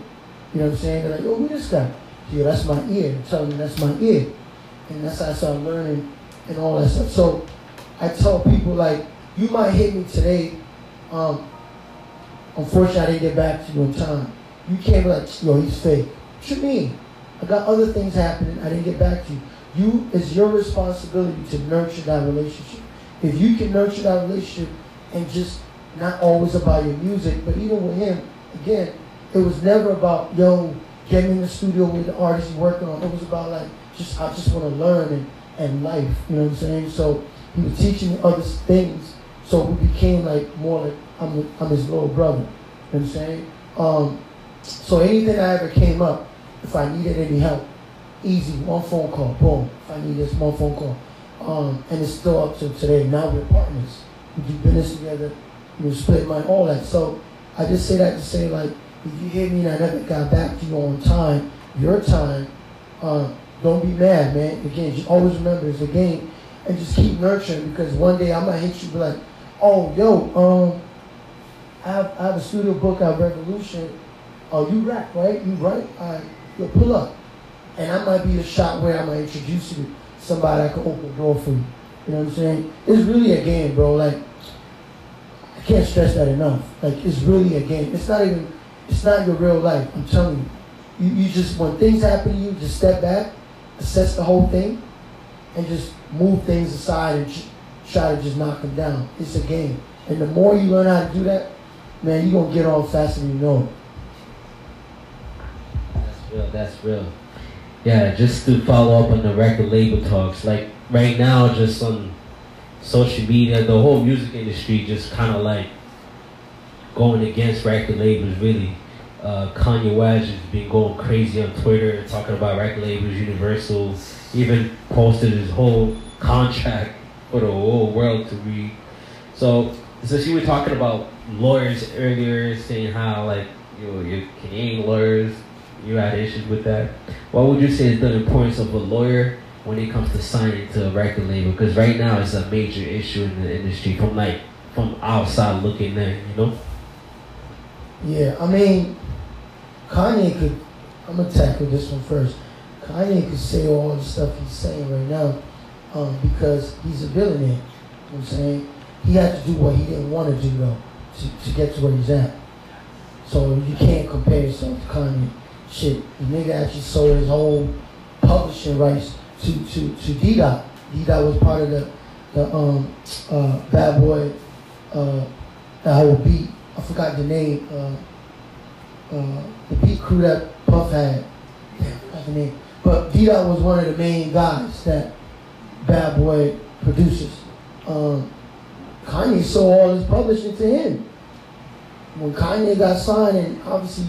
You know what I'm saying? They're like, yo, who this guy? Yeah, that's my ear. Telling me that's my ear. And that's how I started learning and all that stuff. So I tell people like, you might hit me today. Um, unfortunately, I didn't get back to you in time. You can't be like, yo, he's fake. What you mean? I got other things happening. I didn't get back to you. You, it's your responsibility to nurture that relationship. If you can nurture that relationship and just not always about your music, but even with him, again, it was never about, yo, getting in the studio with the artist you're working on. It was about like, just I just want to learn and, and life. You know what I'm saying? So he was teaching me other things. So we became like more like I'm, I'm his little brother. You know what I'm saying? Um, so anything I ever came up, if I needed any help, easy, one phone call, boom. If I need this, one phone call. Um, and it's still up to today. Now we're partners. We do business together. You know, split money, all that. So I just say that to say like, if you hit me and I never got back to you on time, your time, uh, don't be mad, man. Again, just always remember it's a game, and just keep nurturing because one day I might hit you be like, oh, yo, um, I have, I have a studio book out Revolution. Oh, you rap, right? You write? All right, yo, pull up. And I might be a shot where I might introduce you to somebody that can open the door for you. You know what I'm saying? It's really a game, bro. Like, I can't stress that enough. Like, it's really a game. It's not even, it's not your real life. I'm telling you. You, you just, when things happen to you, just step back, assess the whole thing, and just move things aside and try to just knock them down. It's a game. And the more you learn how to do that, man, you're going to get on faster than you know. That's real. That's real. Yeah, just to follow up on the record label talks, like right now, just on social media, the whole music industry just kind of like going against record labels, really. Uh, Kanye West has been going crazy on Twitter, talking about record labels, Universal, even posted his whole contract for the whole world to read. So, since you were talking about lawyers earlier, saying how like you know, your Canadian lawyers you had issues with that. What would you say is the importance of a lawyer when it comes to signing to a record label? Because right now it's a major issue in the industry from like from outside looking in, you know. Yeah, I mean, Kanye could. I'm gonna tackle this one first. Kanye could say all the stuff he's saying right now um, because he's a billionaire. You know what I'm saying? He had to do what he didn't want to do though to, to get to where he's at. So you can't compare yourself to Kanye shit, the nigga actually sold his whole publishing rights to to to D Dot. D Dot was part of the the um uh bad boy uh the whole beat. I forgot the name. Uh, uh, the beat crew that Puff had. Damn, I forgot the name. But D Dot was one of the main guys that Bad Boy produces. Um, Kanye sold all his publishing to him. When Kanye got signed, and obviously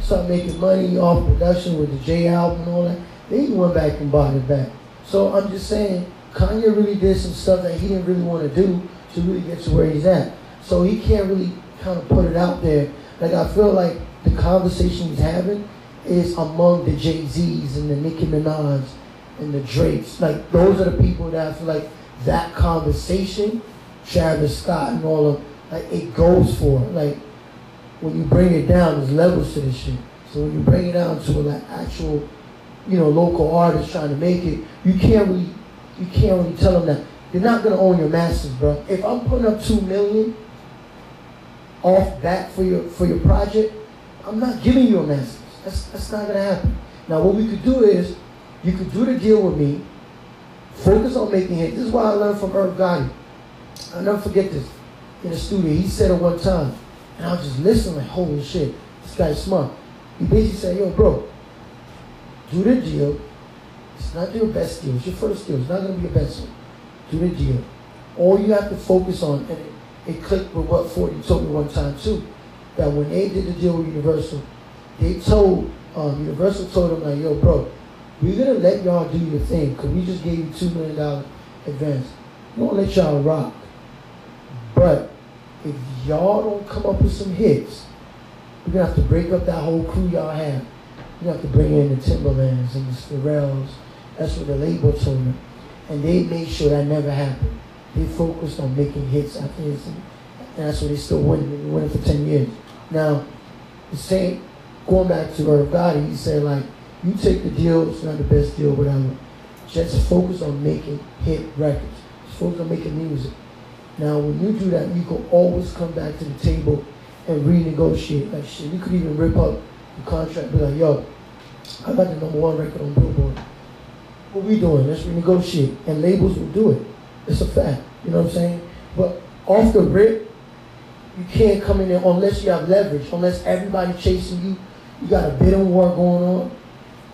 started making money off production with the J album and all that. Then he went back and bought it back. So I'm just saying, Kanye really did some stuff that he didn't really want to do to really get to where he's at. So he can't really kind of put it out there. Like I feel like the conversation he's having is among the Jay Z's and the Nicki Minaj and the Drakes. Like those are the people that I feel like that conversation, Travis Scott and all of like it goes for. Like when you bring it down, there's levels to this shit. So when you bring it down to like actual, you know, local artists trying to make it, you can't really, you can't really tell them that you're not gonna own your masters, bro. If I'm putting up two million off that for your for your project, I'm not giving you a masters. That's that's not gonna happen. Now what we could do is, you could do the deal with me, focus on making it. This is what I learned from Irv Gotti. I'll never forget this. In the studio, he said it one time. And I was just listening like, holy shit, this guy's smart. He basically said, yo, bro, do the deal. It's not your best deal. It's your first deal. It's not going to be your best one. Do the deal. All you have to focus on, and it, it clicked with what 40 told me one time too, that when they did the deal with Universal, they told, um, Universal told them like, yo, bro, we're going to let y'all do your thing because we just gave you $2 million advance. We're going to let y'all rock. But if y'all don't come up with some hits, we're gonna have to break up that whole crew y'all have. You have to bring in the Timbalands and the Pharrells. That's what the label told me. And they made sure that never happened. They focused on making hits after hits. And that's why they still winning. They've winning for 10 years. Now, the same, going back to Irv Gotti, he said like, you take the deal, it's not the best deal, whatever. Just focus on making hit records. Just focus on making music. Now, when you do that, you can always come back to the table and renegotiate. Like shit, you could even rip up contract, be like, yo, I got the number one record on Billboard. What we doing? Let's renegotiate. And labels will do it. It's a fact. You know what I'm saying? But off the rip, you can't come in there unless you have leverage, unless everybody chasing you. You got a bidding war going on.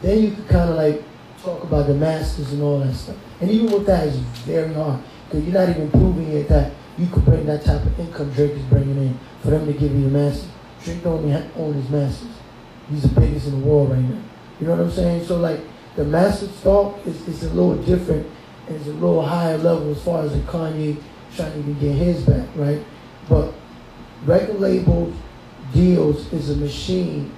Then you can kind of like talk about the masters and all that stuff. And even with that, it's very hard because you're not even proving it that you could bring that type of income Drake is bringing in for them to give you the masters. Drake don't own his masters. He's the biggest in the world right now. You know what I'm saying? So like the master stock is, is a little different and it's a little higher level as far as the Kanye trying to even get his back, right? But record label deals is a machine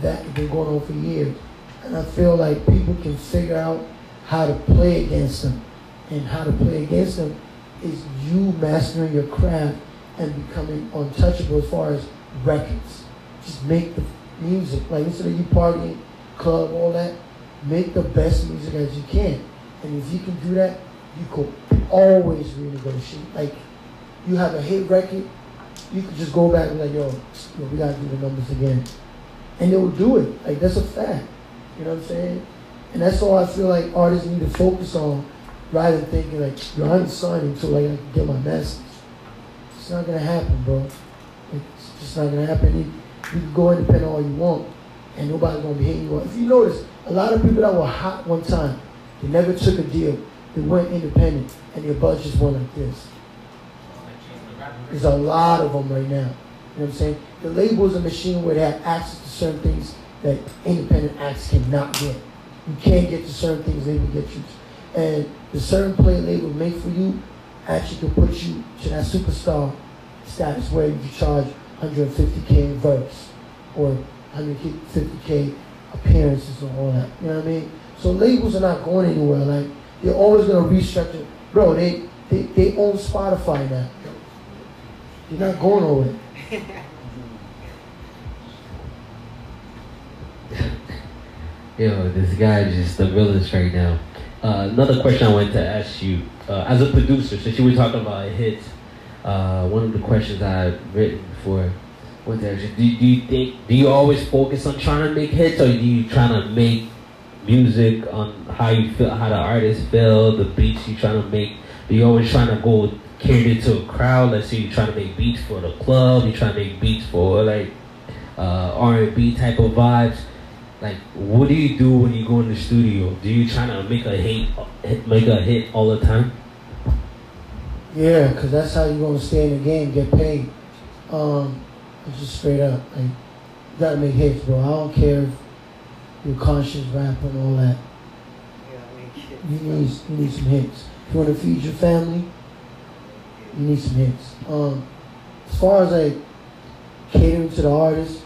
that has been going on for years. And I feel like people can figure out how to play against them. And how to play against them is you mastering your craft and becoming untouchable as far as records. Just make the music. Like instead of you partying, club, all that, make the best music as you can. And if you can do that, you could always renegotiate. Like you have a hit record, you could just go back and like, yo, yo we gotta do the numbers again. And they will do it. Like that's a fact. You know what I'm saying? And that's all I feel like artists need to focus on rather than thinking like, yo, I'm signing until like I can get my message. It's not gonna happen, bro. It's just not gonna happen. You, can go independent all you want, and nobody's gonna be hating you. If you notice, a lot of people that were hot one time, they never took a deal. They went independent, and their budgets went like this. There's a lot of them right now. You know what I'm saying? The label is a machine where they have access to certain things that independent acts cannot get. You can't get to certain things they will get you. And the certain play label made for you actually can put you to that superstar status where you charge 150k verse or 150k appearances and all that. You know what I mean? So labels are not going anywhere. Like they're always gonna restructure. Bro, they they, they own Spotify now. They're not going nowhere. Yo, this guy just the realest right now. Uh, another question I wanted to ask you, uh, as a producer, since you were talking about hits, uh, one of the questions I've written for was actually, do, do you think, do you always focus on trying to make hits, or do you trying to make music on how you feel, how the artist feel, the beats you trying to make? Do you always trying to go cater to a crowd? Let's say you're trying to make beats for the club, you're trying to make beats for like uh, R&B type of vibes like what do you do when you go in the studio? Do you try to make a hit, make a hit all the time? Yeah, cause that's how you're gonna stay in the game, get paid. Um, it's just straight up. Like, you gotta make hits, bro. I don't care if you're conscious rapping and all that. You need you need some hits. If you wanna feed your family, you need some hits. Um, as far as like catering to the artist,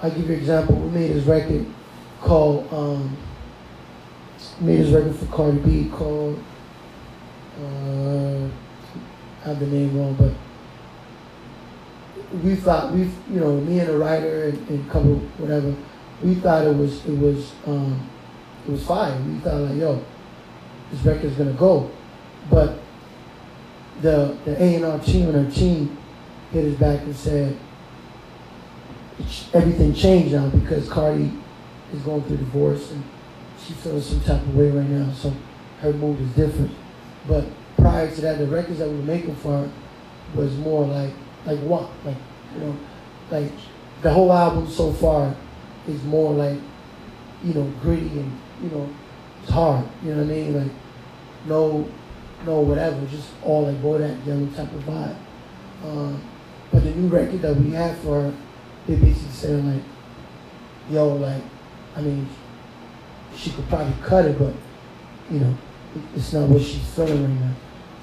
I'll give you an example. We made this record called um, made his record for Cardi B called uh, I have the name wrong, but we thought we you know me and a writer and, and a couple whatever we thought it was it was um, it was fine. We thought like yo this record's gonna go, but the the A and R team and our team hit us back and said everything changed now because Cardi is going through divorce and she feels some type of way right now, so her mood is different. But prior to that, the records that we were making for her was more like like what? Like, you know, like the whole album so far is more like, you know, gritty and, you know, it's hard. You know what I mean? Like no no whatever, just all like Bodak Yellow type of vibe. Um, but the new record that we have for her, they basically saying like, yo, like I mean, she could probably cut it, but you know, it's not what she's feeling right now.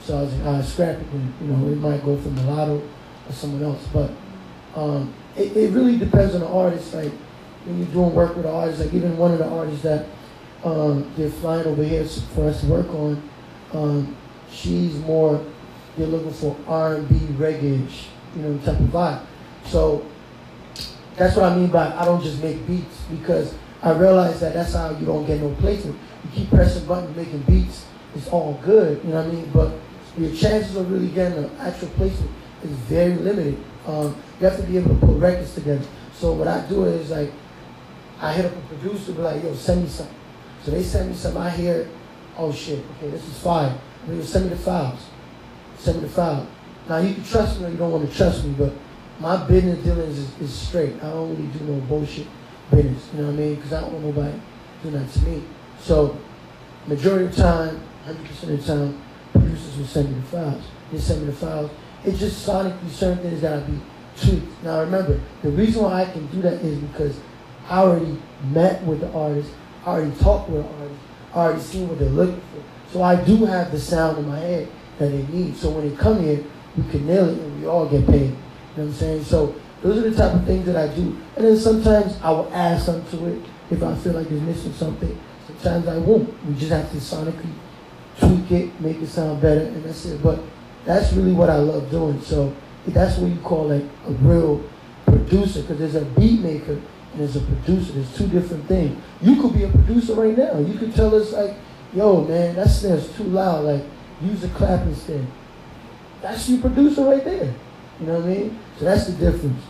So I was I scrap it. And, you know, it might go for Mulatto or someone else, but um, it, it really depends on the artist. Like when you're doing work with artists, like even one of the artists that um, they're flying over here for us to work on, um, she's more they're looking for R&B reggae, you know, type of vibe. So that's what I mean by I don't just make beats because I realize that that's how you don't get no placement. You keep pressing buttons, making beats. It's all good, you know what I mean? But your chances of really getting an actual placement is very limited. Um, you have to be able to put records together. So what I do is like, I hit up a producer, be like, yo, send me something. So they send me something. I hear, oh shit, okay, this is fire. They send me the files. Send me the file. Now you can trust me or you don't want to trust me, but my business dealings is, is straight. I don't really do no bullshit business. You know what I mean? Because I don't want nobody doing that to me. So majority of time, 100% of the time, producers will send me the files. They send me the files. It's just sonically certain things gotta be tweaked. Now remember, the reason why I can do that is because I already met with the artist, I already talked with the artist, I already seen what they're looking for. So I do have the sound in my head that they need. So when they come here, we can nail it and we all get paid. You know what I'm saying? So those are the type of things that I do. And then sometimes I will add something to it if I feel like it's missing something. Sometimes I won't. We just have to sonically tweak it, make it sound better, and that's it. But that's really what I love doing. So that's what you call like a real producer, because there's a beat maker and there's a producer. There's two different things. You could be a producer right now. You could tell us like, yo, man, that snare's too loud. Like, use a clap instead. That's your producer right there. You know what I mean? So that's the difference.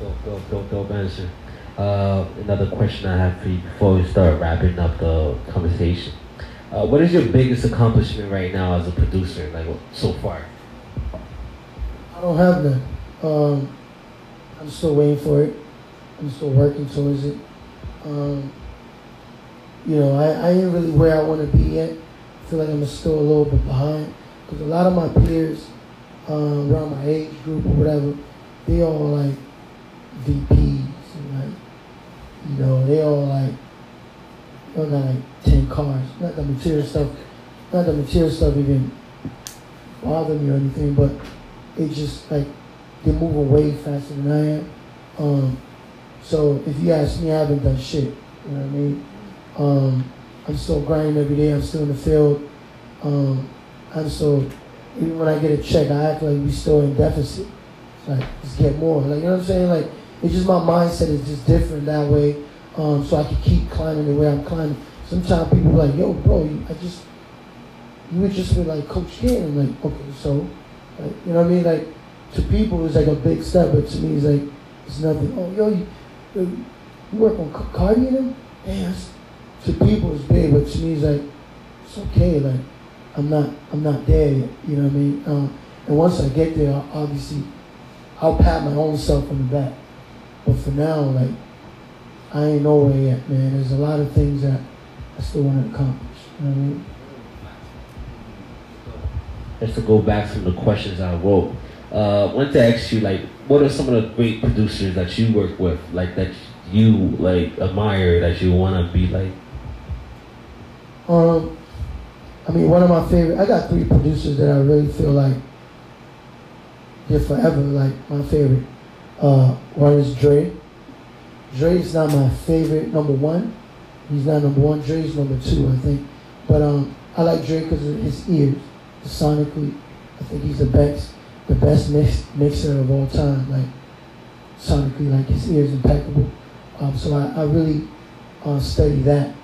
Dope, dope, dope, dope answer. Uh, another question I have for you before we start wrapping up the conversation. Uh, what is your biggest accomplishment right now as a producer, like so far? I don't have that. Um, I'm still waiting for it. I'm still working towards it. Um, you know, I, I ain't really where I want to be yet. I feel like I'm still a little bit behind because a lot of my peers um, around my age group or whatever, they all like VPs and like, you know, they all like, they like 10 cars. Not the material stuff, not the material stuff even bother me or anything, but it just like, they move away faster than I am. Um, so if you ask me, I haven't done shit. You know what I mean? Um, I'm still grinding every day. I'm still in the field. Um, I'm still, even when I get a check, I act like we still in deficit. Like, let's get more. Like, you know what I'm saying? Like, it's just my mindset is just different that way. Um, so I can keep climbing the way I'm climbing. Sometimes people like, yo, bro, you, I just, you were just with like Coach Ken. I'm like, okay, so, like, you know what I mean? Like, to people, it's like a big step, but to me, it's like, it's nothing. Oh, yo, you, you work on Cardi and to people it's big, but to me it's like it's okay. Like I'm not I'm not there yet. You know what I mean? Um, and once I get there, obviously I'll pat my own self on the back. But for now, like I ain't nowhere yet, man. There's a lot of things that I still want to accomplish. You know what I mean? Just to go back to the questions I wrote, uh, I wanted to ask you like, what are some of the great producers that you work with, like that you like admire, that you want to be like? Um, I mean, one of my favorite. I got three producers that I really feel like they're forever like my favorite. Uh, one is Dre. Dre is not my favorite number one. He's not number one. Dre's number two, I think. But um, I like Dre because of his ears. Sonically, I think he's the best, the best mix, mixer of all time. Like sonically, like his ears impeccable. Um, so I, I really uh, study that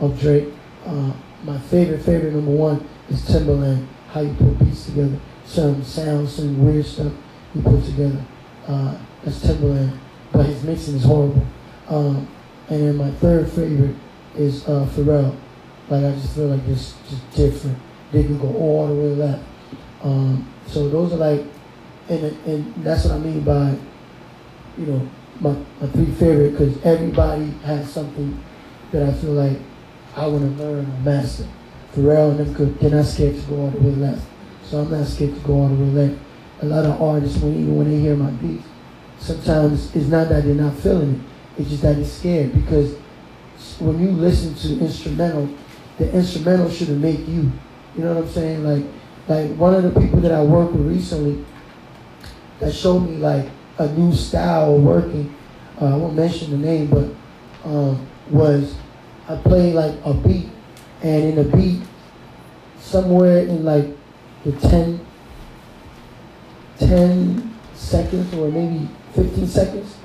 of Drake. Uh, my favorite, favorite number one is Timbaland. How you put beats together, some sounds, some weird stuff he put together. Uh, that's Timbaland, but his mixing is horrible. Um, and then my third favorite is uh, Pharrell. Like I just feel like it's just different. They can go all the way left. Um, so those are like, and and that's what I mean by, you know, my, my three favorite because everybody has something that I feel like I want to learn or master. Pharrell and them could, they're not scared to go all the way left. So I'm not scared to go all the way left. A lot of artists, when even when they hear my beats, sometimes it's not that they're not feeling it. It's just that they're scared because when you listen to instrumental, the instrumental should made you. You know what I'm saying? Like, like one of the people that I worked with recently that showed me like a new style of working. Uh, I won't mention the name, but um, was I played like a beat, and in the beat, somewhere in like the 10, 10 seconds or maybe 15 seconds,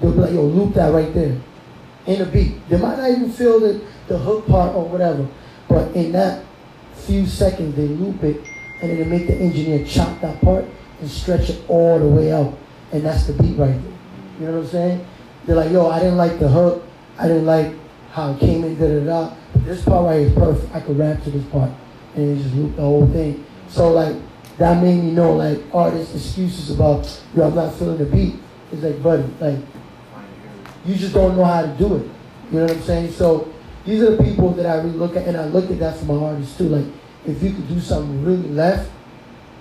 they'll be like, yo, loop that right there. In a beat. They might not even feel the, the hook part or whatever, but in that few seconds they loop it, and then they make the engineer chop that part and stretch it all the way out, and that's the beat right there. You know what I'm saying? They're like, yo, I didn't like the hook, I didn't like how it came in, da da da. This part right here is perfect. I could rap to this part, and they just loop the whole thing. So like that made me know like artists' excuses about yo, I'm not feeling the beat. It's like, buddy, like you just don't know how to do it. You know what I'm saying? So these are the people that I really look at, and I look at that for my artists too. Like, if you could do something really left,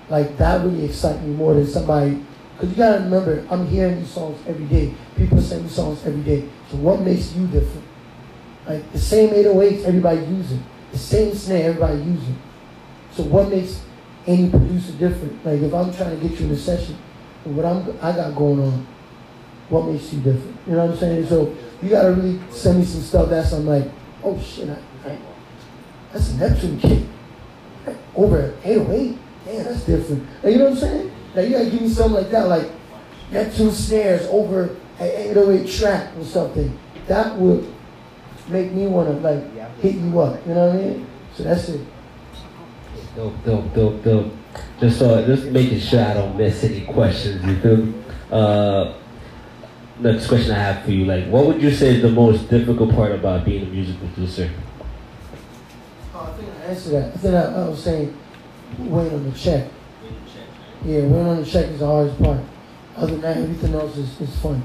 like that really excites me more than somebody. Because you gotta remember, I'm hearing these songs every day. People sing these songs every day. So what makes you different? Like the same 808s everybody using, the same snare everybody using. So what makes any producer different? Like if I'm trying to get you in a session, what I'm I got going on, what makes you different? You know what I'm saying? So you gotta really send me some stuff that's I'm like, oh shit, I, I, that's a Neptune kick. Over 808, damn, that's different. Like, you know what I'm saying? Like you gotta give me something like that, like Neptune snares over an 808 track or something. That would make me wanna like hit you up. You know what I mean? So that's it. Dope, dope, dope, dope. Just so, just making sure I don't miss any questions. You feel me? Uh, next question I have for you, like, what would you say is the most difficult part about being a music producer? Oh, I think I answered that. I think I, I was saying waiting on the check. Yeah, waiting on the check is the hardest part. Other than that, everything else is, is fun.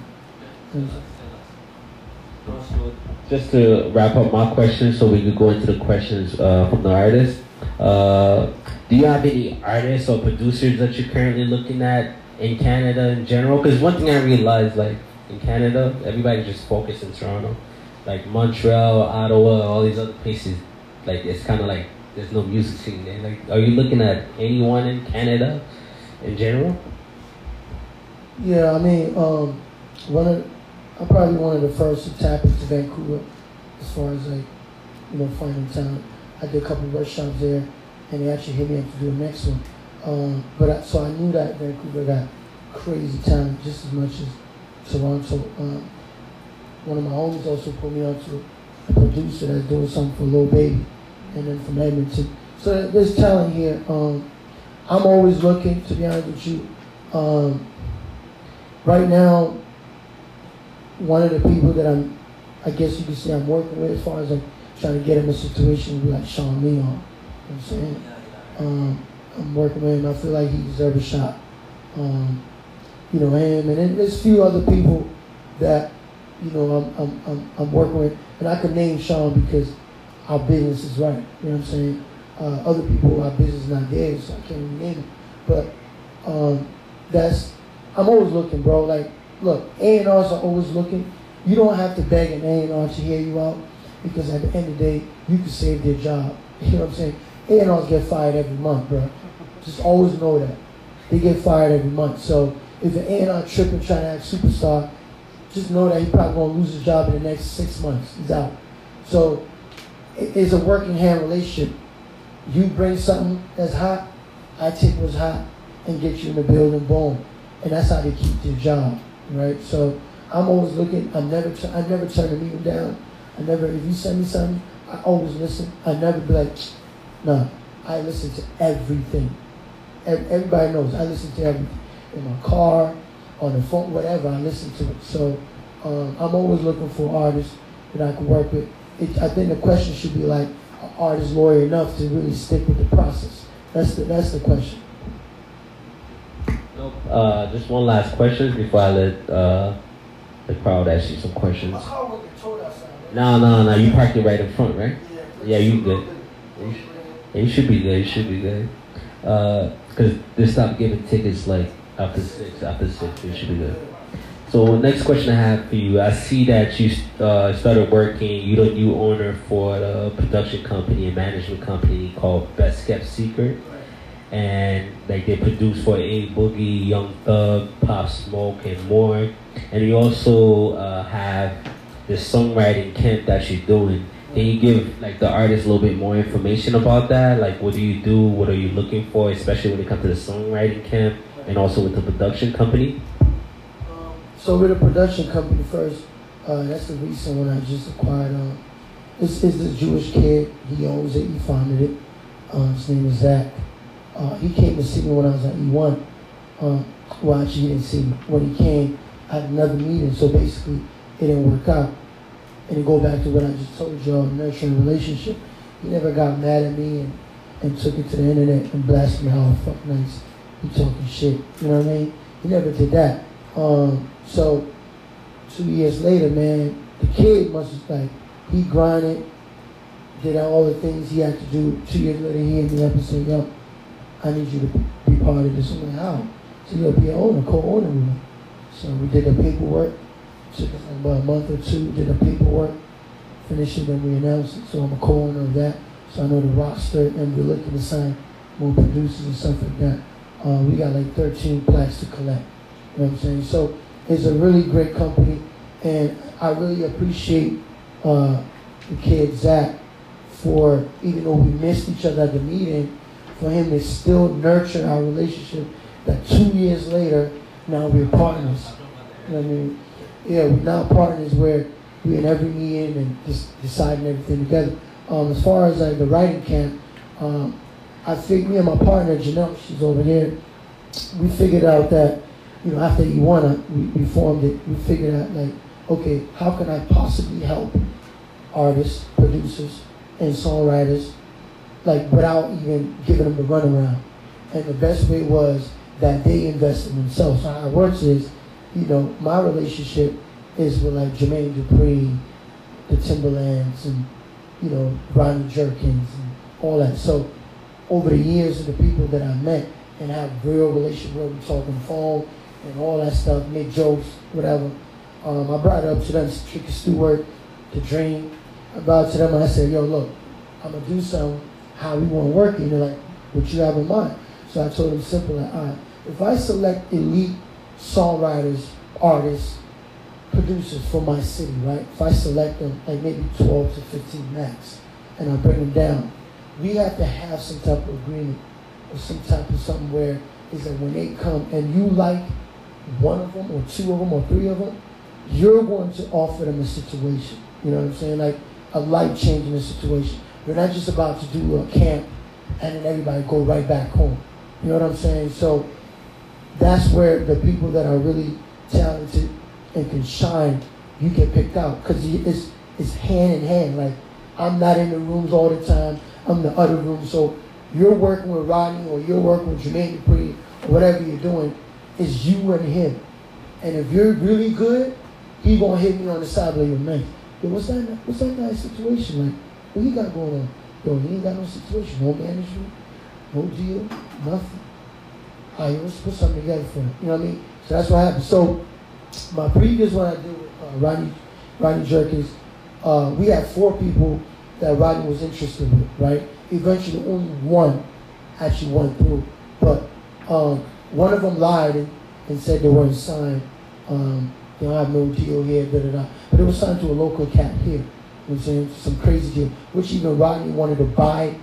Just to wrap up my question, so we could go into the questions uh, from the artists. Uh, do you have any artists or producers that you're currently looking at in Canada in general? Because one thing I realized, like in Canada, everybody just focused in Toronto, like Montreal, Ottawa, all these other places. Like it's kind of like there's no music scene there. Like, are you looking at anyone in Canada in general? Yeah, I mean, um, one of I'm probably one of the first to tap into Vancouver as far as like, you know, finding talent. I did a couple of workshops there, and they actually hit me up to do the next one. Um, but I, so I knew that Vancouver got crazy talent just as much as Toronto. Um, one of my homies also put me on to a producer that's doing something for Lil Baby, and then from Edmonton. So there's talent here. Um, I'm always looking, to be honest with you. Um, right now, one of the people that I'm, I guess you could say I'm working with as far as I'm trying to get him a situation be like Sean Leon. You know what I'm saying? Um, I'm working with him. I feel like he deserves a shot. Um, you know, him and there's a few other people that, you know, I'm, I'm, I'm, I'm working with. And I can name Sean because our business is right. You know what I'm saying? Uh, other people, our business is not there, so I can't even name it. But um, that's, I'm always looking, bro. Like, look, A&Rs are always looking. You don't have to beg an A&R to hear you out because at the end of the day, you can save their job. You know what I'm saying? A&Rs get fired every month, bro. Just always know that. They get fired every month. So if an A&R tripping trying to act superstar, just know that he's probably to lose his job in the next six months. He's out. So it's a working hand relationship. You bring something that's hot, I take what's hot and get you in the building, boom. And that's how they keep their job, right? So I'm always looking. I never, I never turn a meeting down. I never. If you send me something, I always listen. I never be like, no. I listen to everything. Everybody knows I listen to everything in my car, on the phone, whatever. I listen to it. So um, I'm always looking for artists that I can work with. It, I think the question should be like, are artists loyal enough to really stick with the process? That's the that's the question. Nope. Uh, just one last question before I let uh, the crowd ask you some questions. No, no, no. You parked it right in front, right? Yeah, you good. Yeah, you should be good. You should be good. Because uh, they stopped giving tickets like after six. After six, you should be good. So next question I have for you. I see that you uh, started working. You're the new owner for a production company and management company called Best Kept Secret, and like they produce for A Boogie, Young Thug, Pop Smoke, and more. And you also uh, have the songwriting camp that you're doing. Can you give like the artist a little bit more information about that? Like, what do you do? What are you looking for, especially when it comes to the songwriting camp and also with the production company? So with the production company first, uh, that's the recent one I just acquired. Um, this is the Jewish kid. He owns it. He founded it. Uh, his name is Zach. Uh, he came to see me when I was at E1. Um, well, actually, he didn't see me. When he came, I had another meeting, so basically, it didn't work out. And to go back to what I just told y'all, nurturing relationship, he never got mad at me and, and took it to the internet and blasted me how fuck nice he talking shit. You know what I mean? He never did that. Um, so two years later, man, the kid must have like he grinded, did all the things he had to do. Two years later, he hit me up and said, "Yo, I need you to be part of this." I'm like, "How?" So you'll be an owner, co-owner with me. So we did the paperwork. Took us like about a month or two. Did the paperwork. Finished it, and we announced it. So I'm a co-owner of that. So I know the roster, and we're looking to sign more producers and stuff like that. Uh, we got like 13 plaques to collect. You know what I'm saying? So it's a really great company, and I really appreciate uh, the kid Zach for even though we missed each other at the meeting, for him to still nurture our relationship. That two years later, now we're partners. You know what I mean? Yeah, we're now partners where we're in every meeting and just deciding everything together. Um, as far as like the writing camp, um, I think me and my partner Janelle, she's over here. We figured out that you know after Iwana, we, we formed it. We figured out like, okay, how can I possibly help artists, producers, and songwriters, like without even giving them the runaround. And the best way was that they invest in themselves. So how it works is, you know, my relationship is with like Jermaine Dupri, the Timbalands, and you know, Rodney Jerkins, and all that. So over the years of the people that I met and have real relationship where we talk on the phone and all that stuff, make jokes, whatever. Um, I brought up to them, Tricky Stewart, the Dream. I brought to them I said, yo, look, I'm gonna do something, how we wanna work it. And they're like, what you have in mind? So I told them simple, like, all right, if I select elite songwriters, artists, producers for my city, right? If I select them, like maybe 12 to 15 max, and I bring them down, we have to have some type of agreement or some type of something where is that when they come and you like one of them or two of them or three of them, you're going to offer them a situation. You know what I'm saying? Like a life changing situation. You're not just about to do a camp and then everybody go right back home. You know what I'm saying? So that's where the people that are really talented and can shine, you get picked out because it's it's hand in hand. Like I'm not in the rooms all the time. I'm the other room. So you're working with Rodney or you're working with Jermaine Dupri or whatever you're doing, it's you and him. And if you're really good, he gonna hit me on the side like, man, yo, what's that what's that guy's situation? Like, what he got going on? Yo, he ain't got no situation, no management, no deal, nothing. Right, let's put something together for him. You know what I mean? So that's what happened. So my previous one I did with uh, Rodney, Rodney Jerkins, uh, we had four people that Rodney was interested with, right? Eventually, only one actually went through. But um, one of them lied and, and, said they weren't signed. Um, they don't have no deal here, da da da. But it was signed to a local cat here. You know what I'm saying? Some crazy deal. Which even Rodney wanted to buy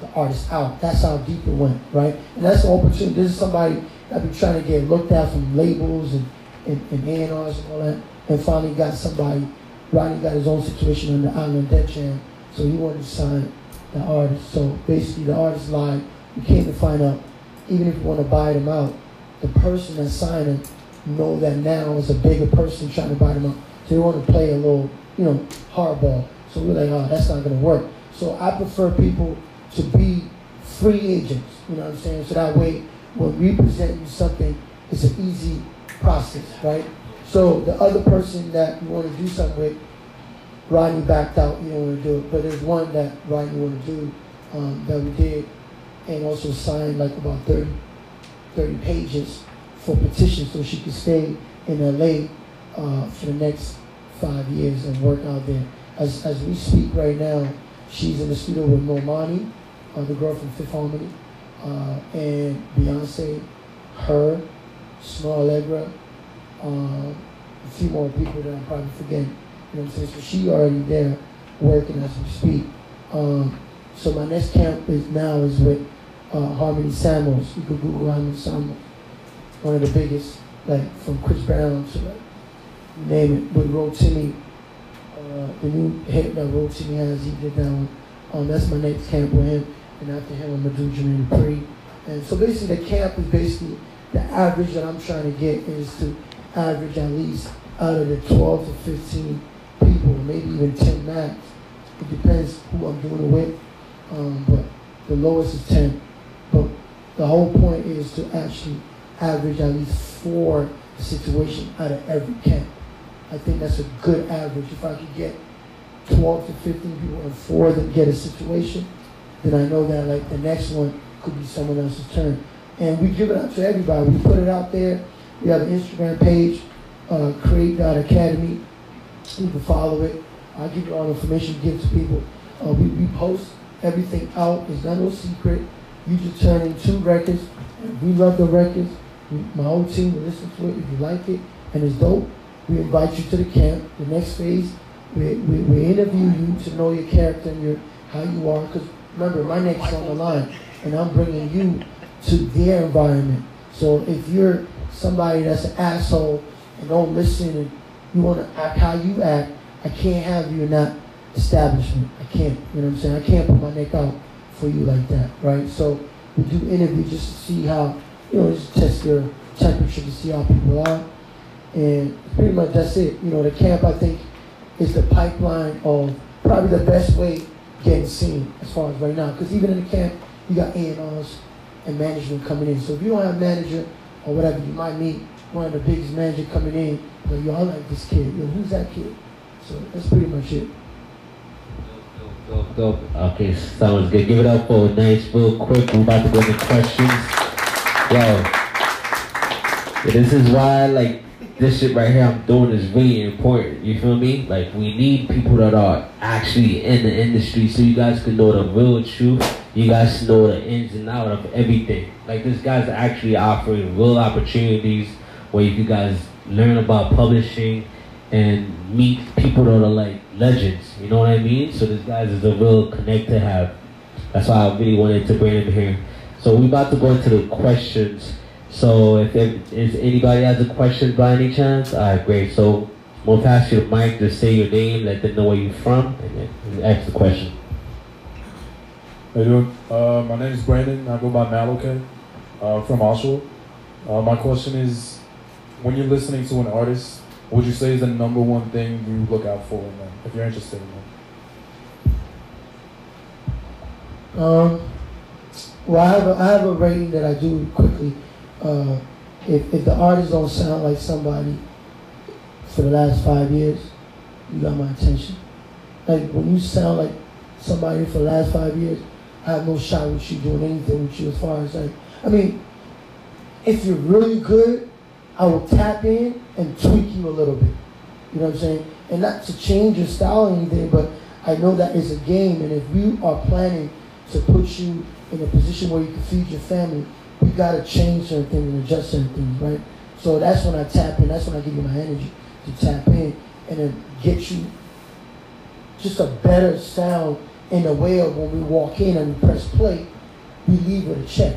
the artist out. That's how deep it went, right? And that's the opportunity. This is somebody that been trying to get looked at from labels and, and, and A&Rs and all that. And finally got somebody, Rodney got his own situation on the Island Def Jam so he wanted to sign the artist. So basically, the artist lied. We came to find out, even if you want to buy them out, the person that signed them know that now is a bigger person trying to buy them out. So they want to play a little, you know, hardball. So we're like, oh, that's not going to work. So I prefer people to be free agents. You know what I'm saying? So that way, when we present you something, it's an easy process, right? So the other person that you want to do something with, Rodney backed out, you know, want to do it. But there's one that Rodney wanted to do um, that we did and also signed like about 30, 30 pages for petitions so she could stay in LA uh, for the next five years and work out there. As, as we speak right now, she's in the studio with Normani, uh, the girl from Fifth Harmony, uh, and Beyonce, her, Snoh Aalegra, uh, a few more people that I'm probably forgetting. You know what I'm saying? So she already there working as we speak. Um, so my next camp is now is with uh, Harmony Samuels. You can Google Harmony Samuels. One of the biggest, like from Chris Brown to like name it. With Rotimi, uh, the new hit that Rotimi has, he did that one. Um, that's my next camp with him. and after him, I'm gonna do Jermaine Dupri. And so basically, the camp is basically the average that I'm trying to get is to average at least out of the 12 to 15 people, maybe even 10 max. It depends who I'm doing it with, um, but the lowest is 10. But the whole point is to actually average at least four situations out of every camp. I think that's a good average. If I could get 12 to 15 people and four that get a situation, then I know that like the next one could be someone else's turn. And we give it out to everybody. We put it out there. We have an Instagram page, uh, create.academy. You can follow it. I'll give you all the information, give it to people. Uh, we, we post everything out. It's not no secret. You just turn in two records. We love the records. We, my whole team will listen to it if you like it and it's dope. We invite you to the camp. The next phase, we, we, we interview you to know your character and your how you are. Because remember, my neck's on the line, and I'm bringing you to their environment. So if you're somebody that's an asshole and don't listen and you want to act how you act, I can't have you in that establishment. I can't. You know what I'm saying? I can't put my neck out for you like that, right? So we do interview just to see how, you know, just test your temperature to see how people are. And pretty much that's it. You know, the camp, I think, is the pipeline of probably the best way getting seen as far as right now. Because even in the camp, you got A&Rs and management coming in. So if you don't have a manager or whatever, you might meet one of the biggest manager coming in. Like, y'all like this kid. Yo, who's that kid? So that's pretty much it. Dope, dope. Okay, sounds good. Give it up for nice, real quick. We're about to go into questions. Yo, this is why, like, this shit right here I'm doing is really important. You feel me? Like we need people that are actually in the industry so you guys can know the real truth. You guys know the ins and out of everything. Like this guy's actually offering real opportunities where you guys learn about publishing and meet people that are like legends. You know what I mean? So this guys is a real connect to have. That's why I really wanted to bring him here. So we're about to go into the questions. So if there is anybody has a question by any chance, all right, great. So we'll pass you the mic. Just say your name, let them know where you're from, and then ask the question. How you doing? Uh, my name is Brandon. I go by Maloke uh, from Oshawa. Uh, my question is, when you're listening to an artist, what would you say is the number one thing you look out for in them, if you're interested in them? Um, well, I have a, I have a rating that I do quickly. Uh, if, if the artist don't sound like somebody for the last five years, you got my attention. Like when you sound like somebody for the last five years, I have no shot with you doing anything with you as far as like, I mean, if you're really good, I will tap in and tweak you a little bit. You know what I'm saying? And not to change your style or anything, but I know that it's a game, and if we are planning to put you in a position where you can feed your family, we gotta change certain things and adjust certain things, right? So that's when I tap in. That's when I give you my energy to tap in and then get you just a better sound in the way of when we walk in and we press play, we leave with a check.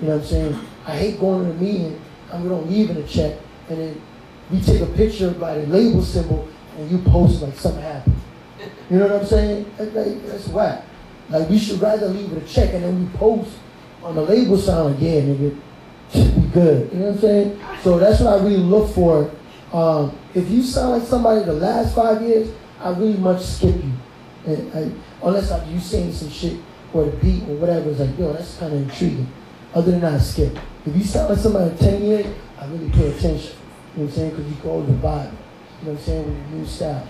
You know what I'm saying? I hate going to a meeting and we don't leave in a check and then we take a picture by the label symbol and you post like something happened. You know what I'm saying? That- that- That's whack. Like we should rather leave with a check and then we post on the label like, yeah, nigga, Be good. You know what I'm saying? So that's what I really look for. Um, if you sound like somebody the last five years, I really much skip you. And I, unless like you saying some shit or the beat or whatever it's like, yo, that's kind of intriguing. Other than that, I skip. If you sound like somebody in 10 years, I really pay attention. You know what I'm saying? Because you go with the vibe. You know what I'm saying? With your new style.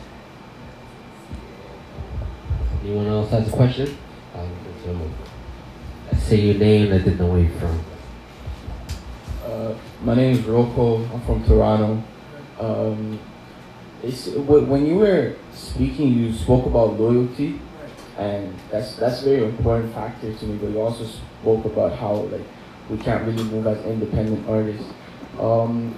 Anyone else has a question? Um, so, say your name, I didn't know where you're from. Uh, my name is Rocco. I'm from Toronto. Um, it's, when you were speaking, you spoke about loyalty, and that's that's a very important factor to me. But you also spoke about how like we can't really move as independent artists. Um,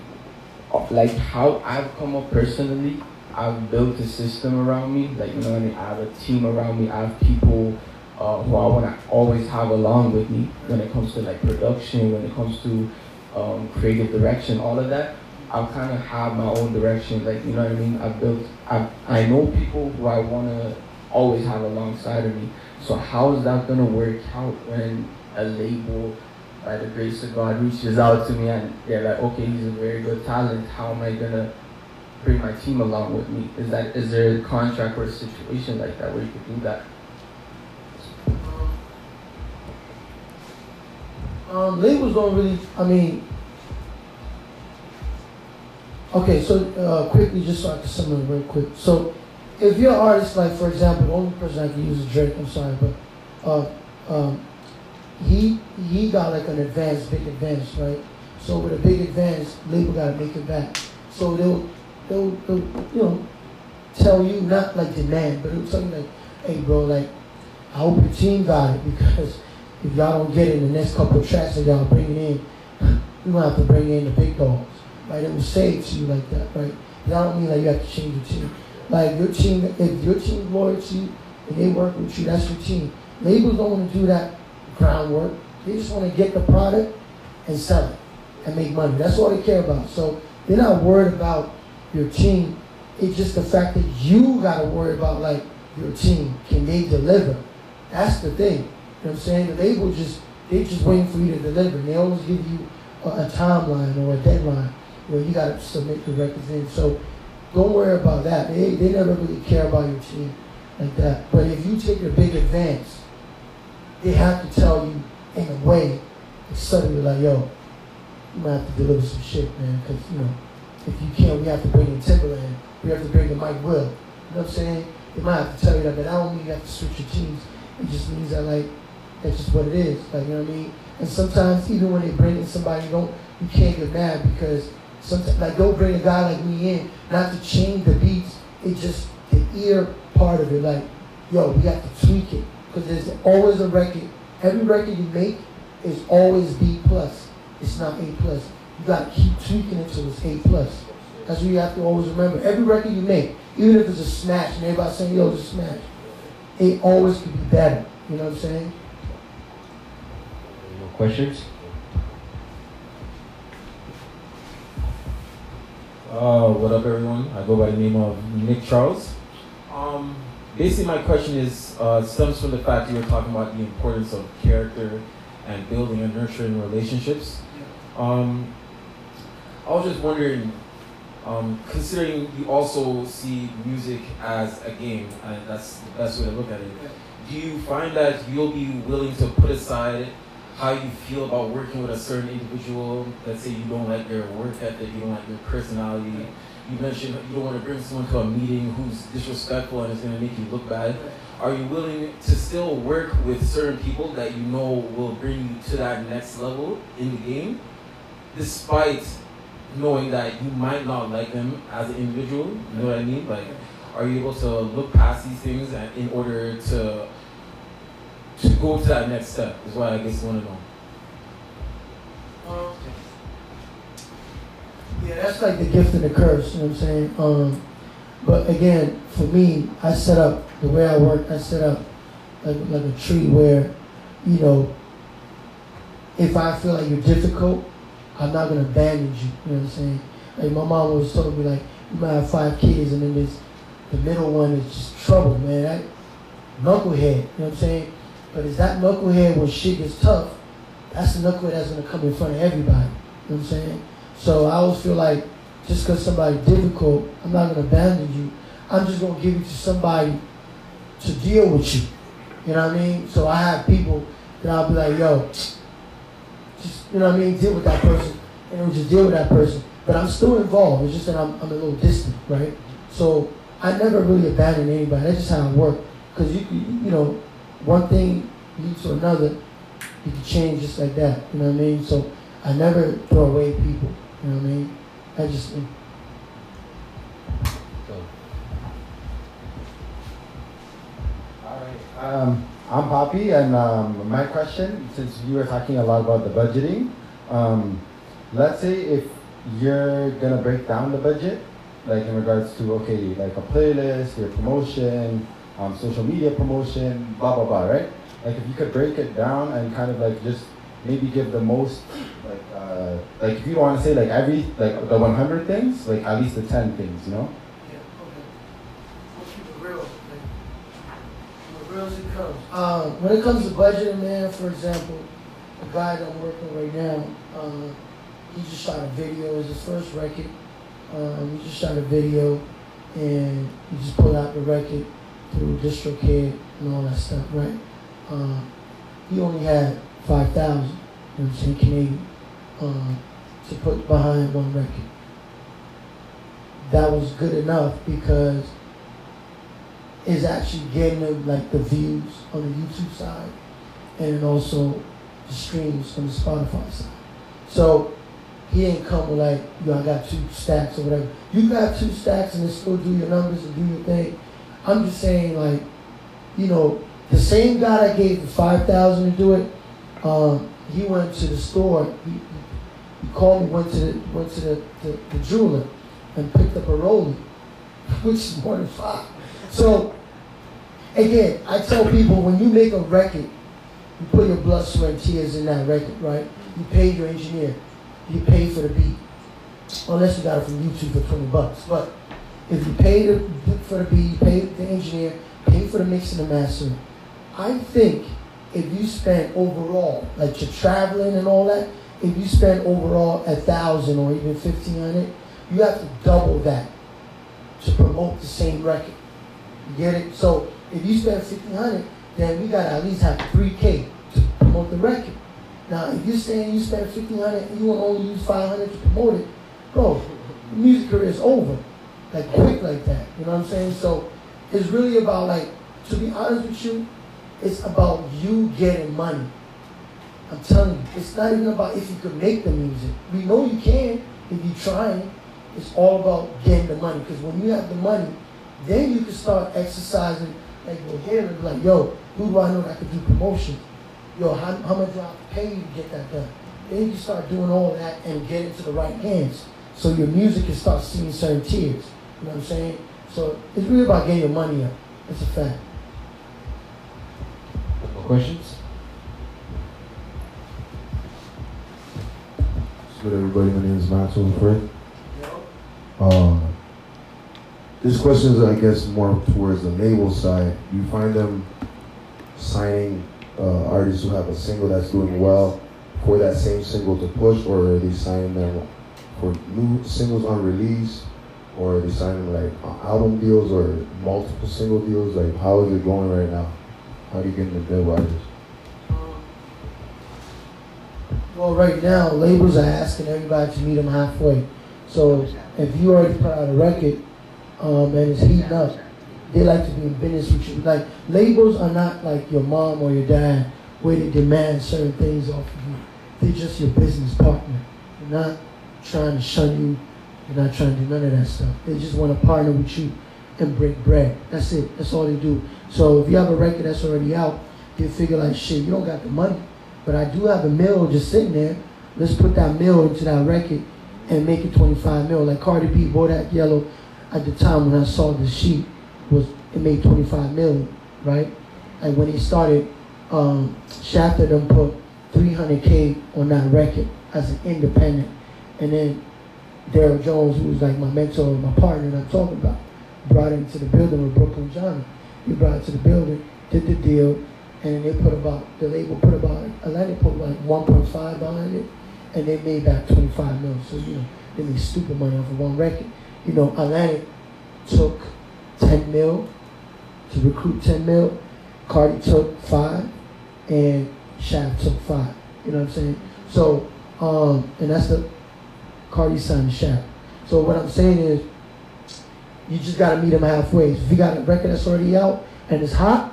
like how I've come up personally, I've built a system around me. Like you know, I mean, I have a team around me. I have people uh, who I want to always have along with me when it comes to like production, when it comes to um, creative direction, all of that. I kind of have my own direction, like you know what I mean. I built, I I know people who I want to always have alongside of me. So how is that gonna work out when a label, by the grace of God, reaches out to me and they're like, okay, he's a very good talent. How am I gonna bring my team along with me? Is that is there a contract or a situation like that where you could do that? Um, labels don't really. I mean, okay. So uh, quickly, just so I can sum it real quick. So, if you're an artist, like for example, the only person I can use is Drake. I'm sorry, but uh, um, he he got like an advance, big advance, right? So with a big advance, label got to make it back. So they'll they'll, they'll you know tell you not like demand, but it was something like, hey bro, like I hope your team got it because if y'all don't get it in the next couple of tracks that y'all bringing in, you gonna have to bring in the big dogs. Right? It say it to you like that, right? That don't mean like you have to change your team. Like your team, if your team loyal to you and they work with you, that's your team. Labels don't want to do that groundwork. They just want to get the product and sell it and make money. That's all they care about. So they're not worried about your team. It's just the fact that you got to worry about like your team. Can they deliver? That's the thing. You know what I'm saying? The label just they just waiting for you to deliver. They always give you a, a timeline or a deadline where you got to submit the records in. So don't worry about that. They, they never really care about your team like that. But if you take a big advance, they have to tell you in a way, it's suddenly like, yo, you might have to deliver some shit, man. Because, you know, if you can't, we have to bring in Timbaland. We have to bring in Mike Will. You know what I'm saying? They might have to tell you that, but I don't mean you have to switch your teams. It just means that, like, that's just what it is. Like, you know what I mean? And sometimes, even when they bring in somebody, you don't, you can't get mad because sometimes, like, don't bring a guy like me in, not to change the beats. It's just the ear part of it. Like, yo, we have to tweak it because there's always a record. Every record you make is always B plus. It's not A plus. You got to keep tweaking it till it's A plus. That's what you have to always remember. Every record you make, even if it's a smash, and everybody's saying, yo, it's a smash, it always could be better. You know what I'm saying? Any more questions? Uh, what up, everyone? I go by the name of Nick Charles. Um, basically, my question is uh, stems from the fact you were talking about the importance of character and building and nurturing relationships. Um, I was just wondering, um, considering you also see music as a game, and that's the best way to look at it. Do you find that you'll be willing to put aside how you feel about working with a certain individual. Let's say you don't like their work ethic, you don't like their personality. You mentioned you don't want to bring someone to a meeting who's disrespectful and is going to make you look bad. Are you willing to still work with certain people that you know will bring you to that next level in the game, despite knowing that you might not like them as an individual? You know what I mean? Like, are you able to look past these things and in order to to go to that next step is what I guess you want to know. Um, yeah, that's like the gift and the curse, you know what I'm saying? Um, but again, for me, I set up the way I work. I set up like, like a tree where, you know, if I feel like you're difficult, I'm not gonna abandon you. You know what I'm saying? Like my mom always told me, like you might have five kids, and then this, the middle one is just trouble, man. That knucklehead. You know what I'm saying? But is that knucklehead when shit gets tough? That's the knucklehead that's gonna come in front of everybody. You know what I'm saying? So I always feel like just because somebody's difficult, I'm not gonna abandon you. I'm just gonna give you to somebody to deal with you. You know what I mean? So I have people that I'll be like, yo, just you know what I mean, deal with that person, and we just deal with that person. But I'm still involved. It's just that I'm, I'm a little distant, right? So I never really abandon anybody. That's just how I work. Because you, you, you know, one thing leads to another. You can change just like that. You know what I mean? So I never throw away people. You know what I mean? I just. All right. Um, I'm Poppy, and um, my question, since you were talking a lot about the budgeting, um, let's say if you're gonna break down the budget, like in regards to okay, like a playlist, your promotion, um, social media promotion, blah blah blah, right? Like if you could break it down and kind of like just maybe give the most, like uh, like if you don't want to say like every like the 100 things, like at least the 10 things, you know? Yeah, okay. We'll keep it real. as it comes. Um, when it comes to budgeting, man, for example, the guy that I'm working with right now, uh, he just shot a video. It was his first record. Um, he just shot a video, and he just pulled out the record through DistroKid and all that stuff, right? Um, he only had five thousand, saying, Canadian, um, to put behind one record. That was good enough because it's actually getting them like the views on the YouTube side and also the streams on the Spotify side. So he ain't come with like, yo, I got two stacks or whatever. You got two stacks and still do your numbers and do your thing. I'm just saying like, you know, the same guy that gave the five thousand to do it, um, he went to the store. He, he called me, went to the went to the, the, the jeweler, and picked up a Rolex, which is more than five. So again, I tell people when you make a record, you put your blood, sweat, and tears in that record, right? You pay your engineer, you pay for the beat, unless you got it from YouTube for twenty bucks. But if you pay the, for the beat, you pay the engineer, pay for the mix and the mastering. I think if you spend overall, like you're traveling and all that, if you spend overall a thousand or even fifteen hundred, you have to double that to promote the same record. You get it? So if you spend fifteen hundred, then we gotta at least have three K to promote the record. Now if you're saying you spend fifteen hundred and you want only use five hundred to promote it, bro, music career is over. Like quick like that. You know what I'm saying? So it's really about like, to be honest with you, it's about you getting money. I'm telling you, it's not even about if you can make the music. We know you can if you're trying. It's all about getting the money. Because when you have the money, then you can start exercising like go here and be like, yo, who do I know that could do promotion? Yo, how, how much do I pay you to get that done? Then you start doing all that and get into the right hands. So your music can start seeing certain tiers. You know what I'm saying? So it's really about getting your money up. It's a fact. More questions? What's good, everybody? My name is Maxwell Fred. Uh, this question is, I guess, more towards the label side. Do you find them signing uh, artists who have a single that's doing well for that same single to push, or are they signing them for new singles on release, or are they signing like album deals or multiple single deals? Like, how is it going right now? How do you get in the artists? Well, right now, labels are asking everybody to meet them halfway. So if you already put out a record um, and it's heating up, they like to be in business with you. Like labels are not like your mom or your dad where they demand certain things off of you. They're just your business partner. They're not trying to shun you. They're not trying to do none of that stuff. They just want to partner with you and break bread. That's it. That's all they do. So if you have a record that's already out, they figure like shit, you don't got the money. But I do have a mill just sitting there. Let's put that mill into that record and make it 25 mil. Like Cardi B, Bodak Yellow, at the time when I saw the sheet, was it made 25 million, right? And when he started, um, Shafter them put 300k on that record as an independent. And then Daryl Jones, who was like my mentor my partner that I'm talking about, brought him to the building with Brooklyn Johnny. He brought it to the building, did the deal, and they put about the label put about Atlantic put like 1.5 behind it, and they made back 25 mil. So you know they made stupid money off of one record. You know Atlantic took 10 mil to recruit 10 mil. Cardi took five, and Shaft took five. You know what I'm saying? So um, and that's the Cardi signed Shaft. So what I'm saying is, you just gotta meet them halfway. If you got a record that's already out and it's hot,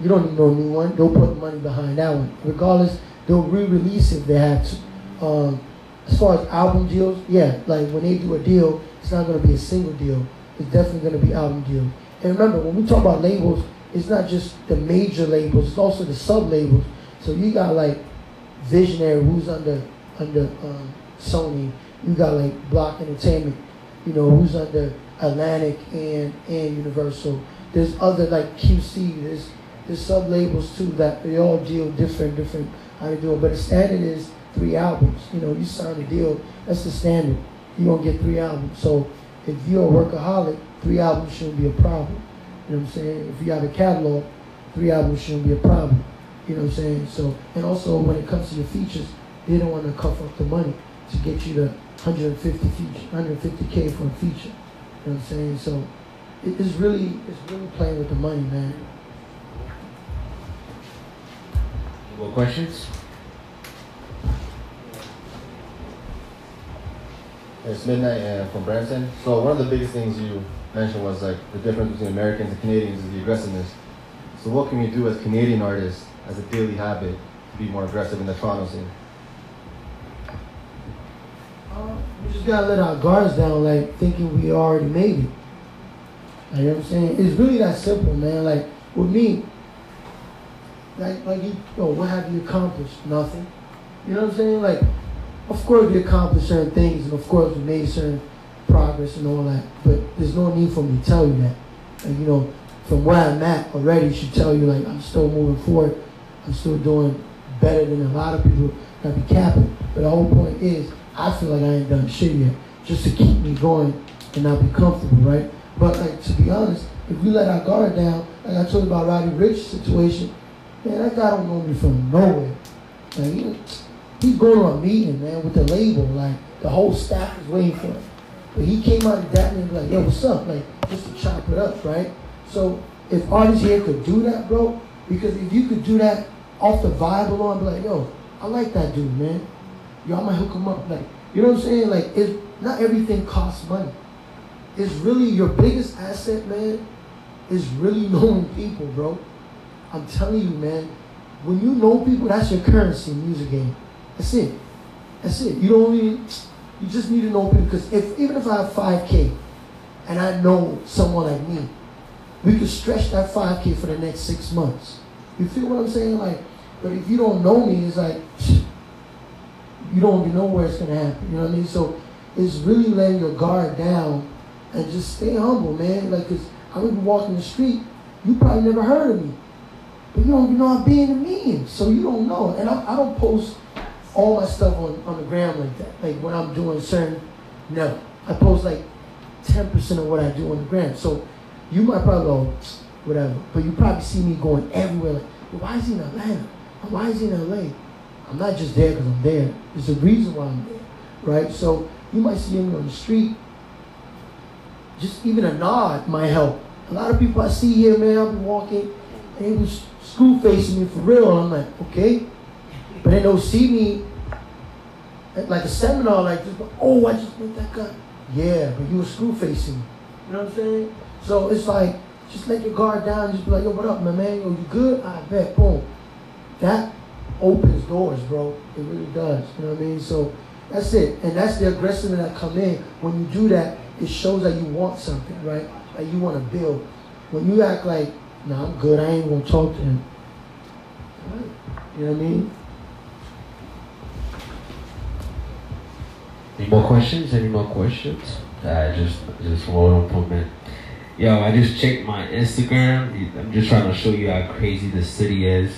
you don't need no new one. They'll put money behind that one. Regardless, they'll re-release if they have to. Um, as far as album deals, yeah, like when they do a deal, it's not gonna be a single deal. It's definitely gonna be album deal. And remember, when we talk about labels, it's not just the major labels; it's also the sub labels. So you got like Visionary, who's under under um, Sony. You got like Block Entertainment, you know, who's under Atlantic and and Universal. There's other like QC. There's there's sub labels too that they all deal different, different how do it. But the standard is three albums. You know, you sign a deal, that's the standard. You're gonna get three albums. So if you're a workaholic, three albums shouldn't be a problem. You know what I'm saying? If you have a catalog, three albums shouldn't be a problem. You know what I'm saying? So, and also when it comes to your features, they don't want to cough up the money to get you the 150 feature, 150k for a feature. You know what I'm saying? So, it, it's really, it's really playing with the money, man. Any more questions? It's midnight uh, from Brampton. So one of the biggest things you mentioned was like the difference between Americans and Canadians is the aggressiveness. So what can we do as Canadian artists as a daily habit to be more aggressive in the Toronto scene? We just gotta let our guards down, like thinking we already made it. You know what I'm saying? It's really that simple, man. Like with me, like like you, yo, what have you accomplished? Nothing. You know what I'm saying? Like, of course we accomplished certain things, and of course we made certain progress and all that. But there's no need for me to tell you that. You know, from where I'm at already, should tell you like I'm still moving forward. I'm still doing better than a lot of people that be capping. But the whole point is, I feel like I ain't done shit yet, just to keep me going and not be comfortable, right? But like to be honest, if we let our guard down, like I told you about Roddy Ricch situation, man, that guy don't know me from nowhere. Like he, he's going to a meeting, man, with the label. Like the whole staff is waiting for him. But he came out dapped me and like, yo, what's up? Like, just to chop it up, right? So if artists here could do that, bro, because if you could do that off the vibe alone, be like, yo, I like that dude, man. I might hook him up. Like, you know what I'm saying? Like, it, not everything costs money. It's really your biggest asset, man, is really knowing people, bro. I'm telling you, man, when you know people, that's your currency in music game. That's it. That's it. You don't need, you just need to know people. Because if even if I have 5K and I know someone like me, we could stretch that 5K for the next six months. You feel what I'm saying? Like, but if you don't know me, it's like, you don't even know where it's to happen. You know what I mean? So it's really letting your guard down and just stay humble, man. Like, cause I would be walking the street, you probably never heard of me. But you don't even know I'm being a meme, so you don't know. And I, I don't post all my stuff on, on the gram like that. Like when I'm doing certain, no. I post like 10% of what I do on the gram. So you might probably go, whatever. But you probably see me going everywhere. Like, why is he in Atlanta? Why is he in LA? I'm not just there because I'm there. There's a reason why I'm there, right? So you might see me on the street. Just even a nod might help. A lot of people I see here, man, I've been walking, and they was screw facing me for real. And I'm like, okay. But then they'll see me at like a seminar, like, just, oh, I just met that guy. Yeah, but you were screw facing me. You know what I'm saying? So it's like, just let your guard down. Just be like, yo, what up, my man? Yo, you good? I bet. Boom. That opens doors, bro. It really does. You know what I mean? So that's it. And that's the aggressiveness that come in. When you do that, it shows that you want something, right? Like you want to build. When you act like, nah, I'm good. I ain't gonna talk to him. Right? You know what I mean? Any more questions? Any more questions? I just just hold on for a minute. Yo, I just checked my Instagram. I'm just trying to show you how crazy the city is.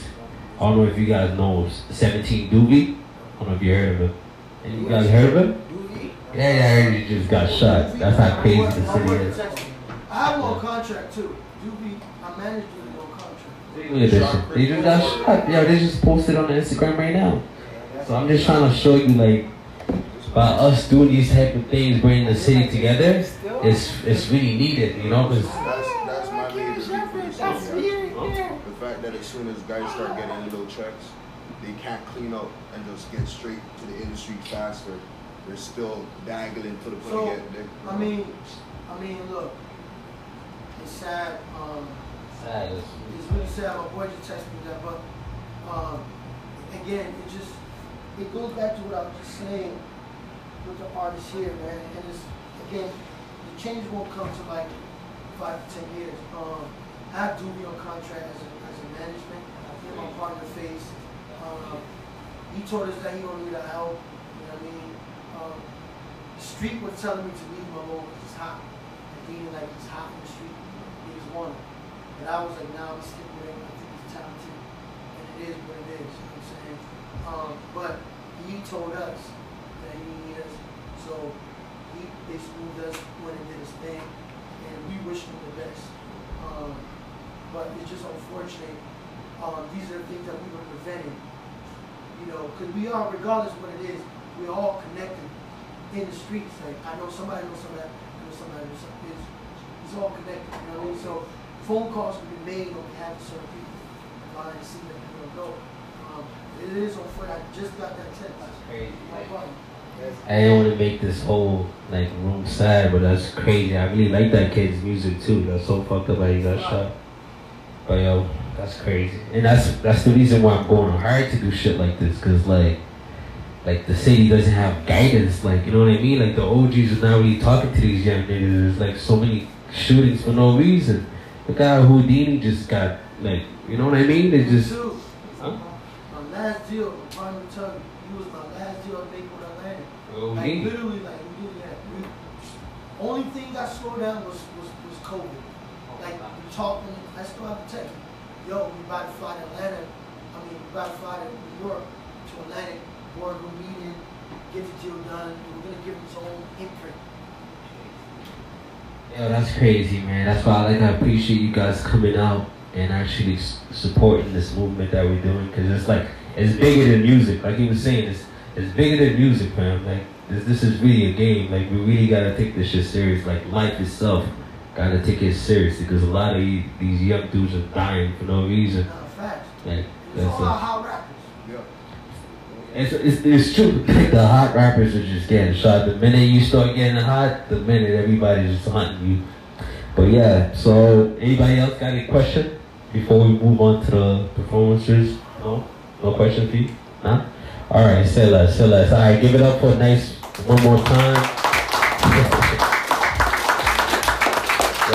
I don't know if you guys know 17 Doobie. I don't know if you heard of him. Any you guys heard of him? Yeah, yeah, I heard he just got shot. That's how crazy the city is. I have one contract too. Doobie, I managed Doobie on contract. Look at this. They just got shot. Yo, they just posted on the Instagram right now. So I'm just trying to show you like by us doing these type of things, bringing the city together, it's it's really needed, you know, because That's, that's my main reason for this song, yeah. The fact that as soon as guys start getting little checks, they can't clean up and just get straight to the industry faster. They're still dangling for the for So, to get there. I mean, I mean, look, it's sad. Um, sad. it's really sad. My boy just texted me that, but um, again, it just it goes back to what I was just saying with the artists here, man. And it's again, the change won't come to like five to ten years. Um, I have Doobie on contract as a, management. Him, my partner, Face. Um, he told us that he don't need our help. You know what I mean? Um, the street was telling me to leave him alone because it's hot. And being like it's hot in the street, niggas want him. And I was like, nah, I'm sticking with him. I think he's talented. And it is what it is. You know what I'm saying? Um, but he told us that he needed us. So he basically moved us when he did his thing. And we wish him the best. Um, but but it's just unfortunate. Um, these are the things that we were preventing. You know, because we are, regardless of what it is, we're all connected in the streets. Like I know somebody knows somebody, knows somebody knows somebody. It's, it's all connected. You know what I mean? So phone calls can be made on behalf of certain people. I didn't see that people go. Um, it is unfortunate. I just got that text. That's crazy. No problem. I didn't want to make this whole like room sad, but that's crazy. I really like that kid's music too. That's so fucked up how he got shot. But yo, that's crazy, and that's that's the reason why I'm going hard to do shit like this, cause like, like the city doesn't have guidance. Like you know what I mean? Like the OGs are not really talking to these young niggas. There's like so many shootings for no reason. The guy Houdini just got like, you know what I mean? They just. Huh? My last deal, I'm trying to tell you, he was my last deal I made with Atlanta. Oh, like me. literally, like we did that. We, only thing got slowed down was was, was COVID. Like and I still have to text. Yo, we about to fly to Atlanta. I mean, we about to fly to New York to Atlantic, boardroom meeting, get the deal done. We're gonna give him his own imprint. Yo, that's crazy, man. That's why I like I appreciate you guys coming out and actually supporting this movement that we're doing, cause it's like it's bigger than music. Like he was saying, it's it's bigger than music, man. Like this this is really a game. Like we really gotta take this shit serious. Like life itself, gotta take it seriously, because a lot of these, these young dudes are dying for no reason. Nah, facts. Like It's that's a, hot rappers. it's, it's, it's true. The hot rappers are just getting shot. The minute you start getting hot, the minute everybody's just hunting you. But yeah, so anybody else got any question before we move on to the performances? No? No question for you? Huh? Alright, say less, say less. Alright, give it up for a nice one more time.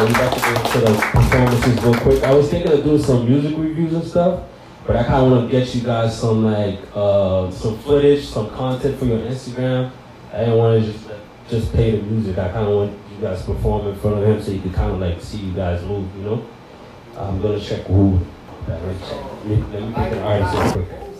We to the performances real quick. I was thinking of doing some music reviews and stuff, but I kind of want to get you guys some like uh, some footage, some content for your Instagram. I didn't want to just just play the music. I kind of want you guys to perform in front of him so you can kind of like see you guys move. You know. I'm gonna check who. Let me, let me pick an artist real quick.